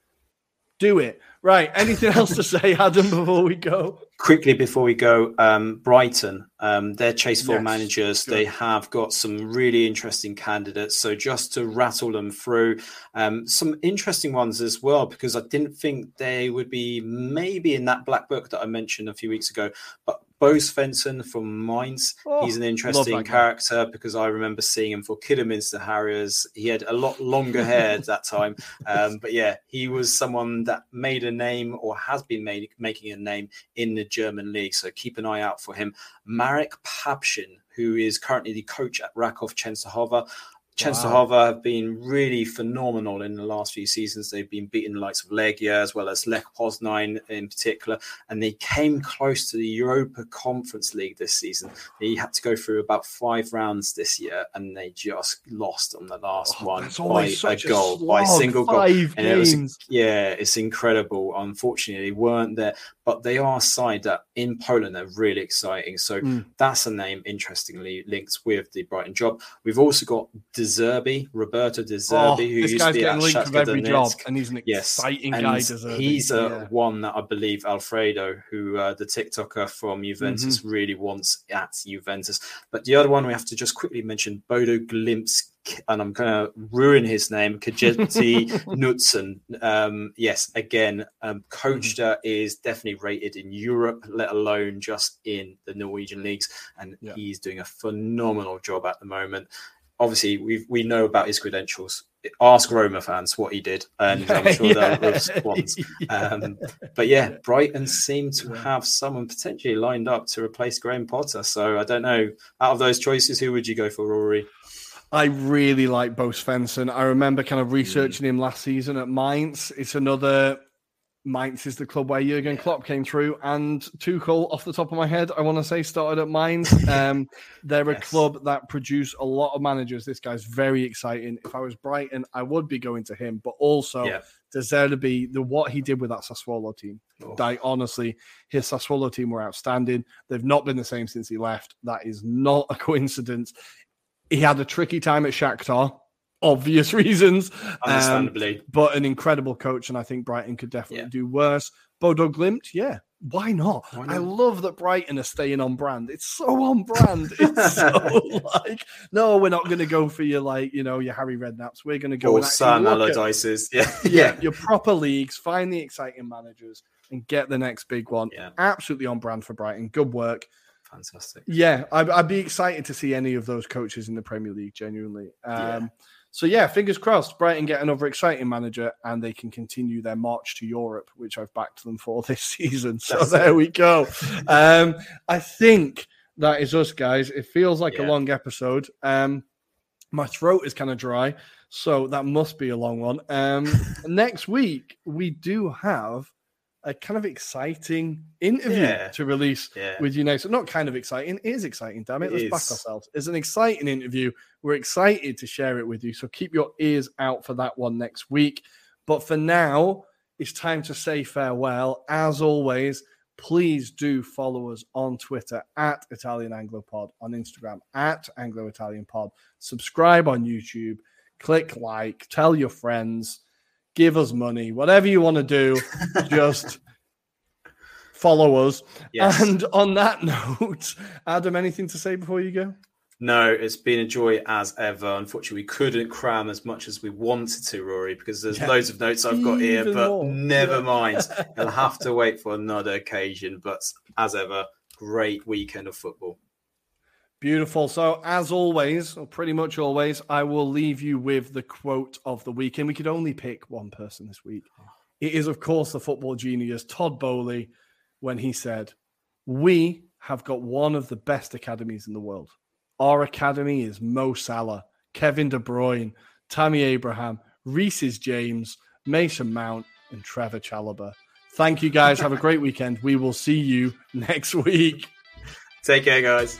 Do it. Right. Anything else to say, Adam, before we go? Quickly before we go, um, Brighton, um, their chase for yes, managers, they have got some really interesting candidates. So just to rattle them through, um, some interesting ones as well, because I didn't think they would be maybe in that black book that I mentioned a few weeks ago. But Bo Svensson from Mainz. Oh, He's an interesting character guy. because I remember seeing him for Kidderminster Harriers. He had a lot longer hair at that time. Um, but yeah, he was someone that made a name or has been made, making a name in the German league. So keep an eye out for him. Marek Papszun, who is currently the coach at Raków Częstochowa Częstochowa wow. have been really phenomenal in the last few seasons. They've been beating the likes of Legia as well as Lech Poznan in particular, and they came close to the Europa Conference League this season. They had to go through about five rounds this year, and they just lost on the last oh, one by a goal, a by a single goal. And it was, yeah, it's incredible. Unfortunately, they weren't there, but they are a side that in Poland are really exciting. So mm. that's a name interestingly linked with the Brighton job. We've also got De Zerbi, Roberto De Zerbi, oh, who used to be at Shakhtar every job, and he's an exciting yes. guy. Zerbi. He's a yeah. one that I believe Alfredo, who uh, the TikToker from Juventus, mm-hmm. really wants at Juventus. But the other one we have to just quickly mention, Bodo Glimt's and I'm going to ruin his name, Kajeti Knutsen. Um, yes, again, um, mm-hmm. is definitely rated in Europe, let alone just in the Norwegian leagues, and yeah. he's doing a phenomenal job at the moment obviously we we know about his credentials. Ask Roma fans what he did, and I'm sure yeah. they'll respond. Um, but yeah, Brighton seem to have someone potentially lined up to replace Graham Potter. So I don't know. Out of those choices, who would you go for, Ruairi? I really like Bo Svensson. I remember kind of hmm. researching mm. him last season at Mainz. It's another Mainz is the club where Jurgen Klopp came through, and Tuchel, off the top of my head, I want to say started at Mainz. Um, they're yes. a club that produce a lot of managers. This guy's very exciting. If I was Brighton, I would be going to him, but also yeah. to be the what he did with that Sassuolo team. Oh. Like, honestly, his Sassuolo team were outstanding. They've not been the same since he left. That is not a coincidence. He had a tricky time at Shakhtar obvious reasons. Understandably. Um, but an incredible coach, and I think Brighton could definitely yeah. do worse. Bodo Glimt, yeah. Why not? Why not? I love that Brighton are staying on brand. It's so on brand. It's so like, no, we're not going to go for your like, you know, your Harry Redknapps. We're going to go or Sam Allardyces. Yeah. yeah, your proper leagues. Find the exciting managers and get the next big one. Yeah. Absolutely on brand for Brighton. Good work. Fantastic. Yeah, I'd, I'd, be excited to see any of those coaches in the Premier League. Genuinely. Um, yeah. So yeah, fingers crossed. Brighton get another exciting manager, and they can continue their march to Europe, which I've backed them for this season. So That's there it. we go. Um, I think that is us, guys. It feels like yeah. a long episode. Um, my throat is kind of dry, so that must be a long one. Um, next week we do have a kind of exciting interview yeah. to release yeah. with you next. Not kind of exciting, it is exciting, damn it. it Let's is. back ourselves. It's an exciting interview. We're excited to share it with you. So keep your ears out for that one next week. But for now, it's time to say farewell. As always, please do follow us on Twitter at Italian Anglopod, on Instagram at Anglo Italian Pod. Subscribe on YouTube, click like, tell your friends give us money, whatever you want to do, just follow us. Yes. And on that note, Adam, anything to say before you go? No, it's been a joy as ever. Unfortunately, we couldn't cram as much as we wanted to, Ruairi, because there's yeah. loads of notes I've got here, but more. never mind. I'll have to wait for another occasion. But as ever, great weekend of football. Beautiful. So, as always, or pretty much always, I will leave you with the quote of the week. And we could only pick one person this week. It is, of course, the football genius, Todd Boehly, when he said, We have got one of the best academies in the world. Our academy is Mo Salah, Kevin De Bruyne, Tammy Abraham, Reece's James, Mason Mount, and Trevoh Chalobah. Thank you guys. Have a great weekend. We will see you next week. Take care, guys.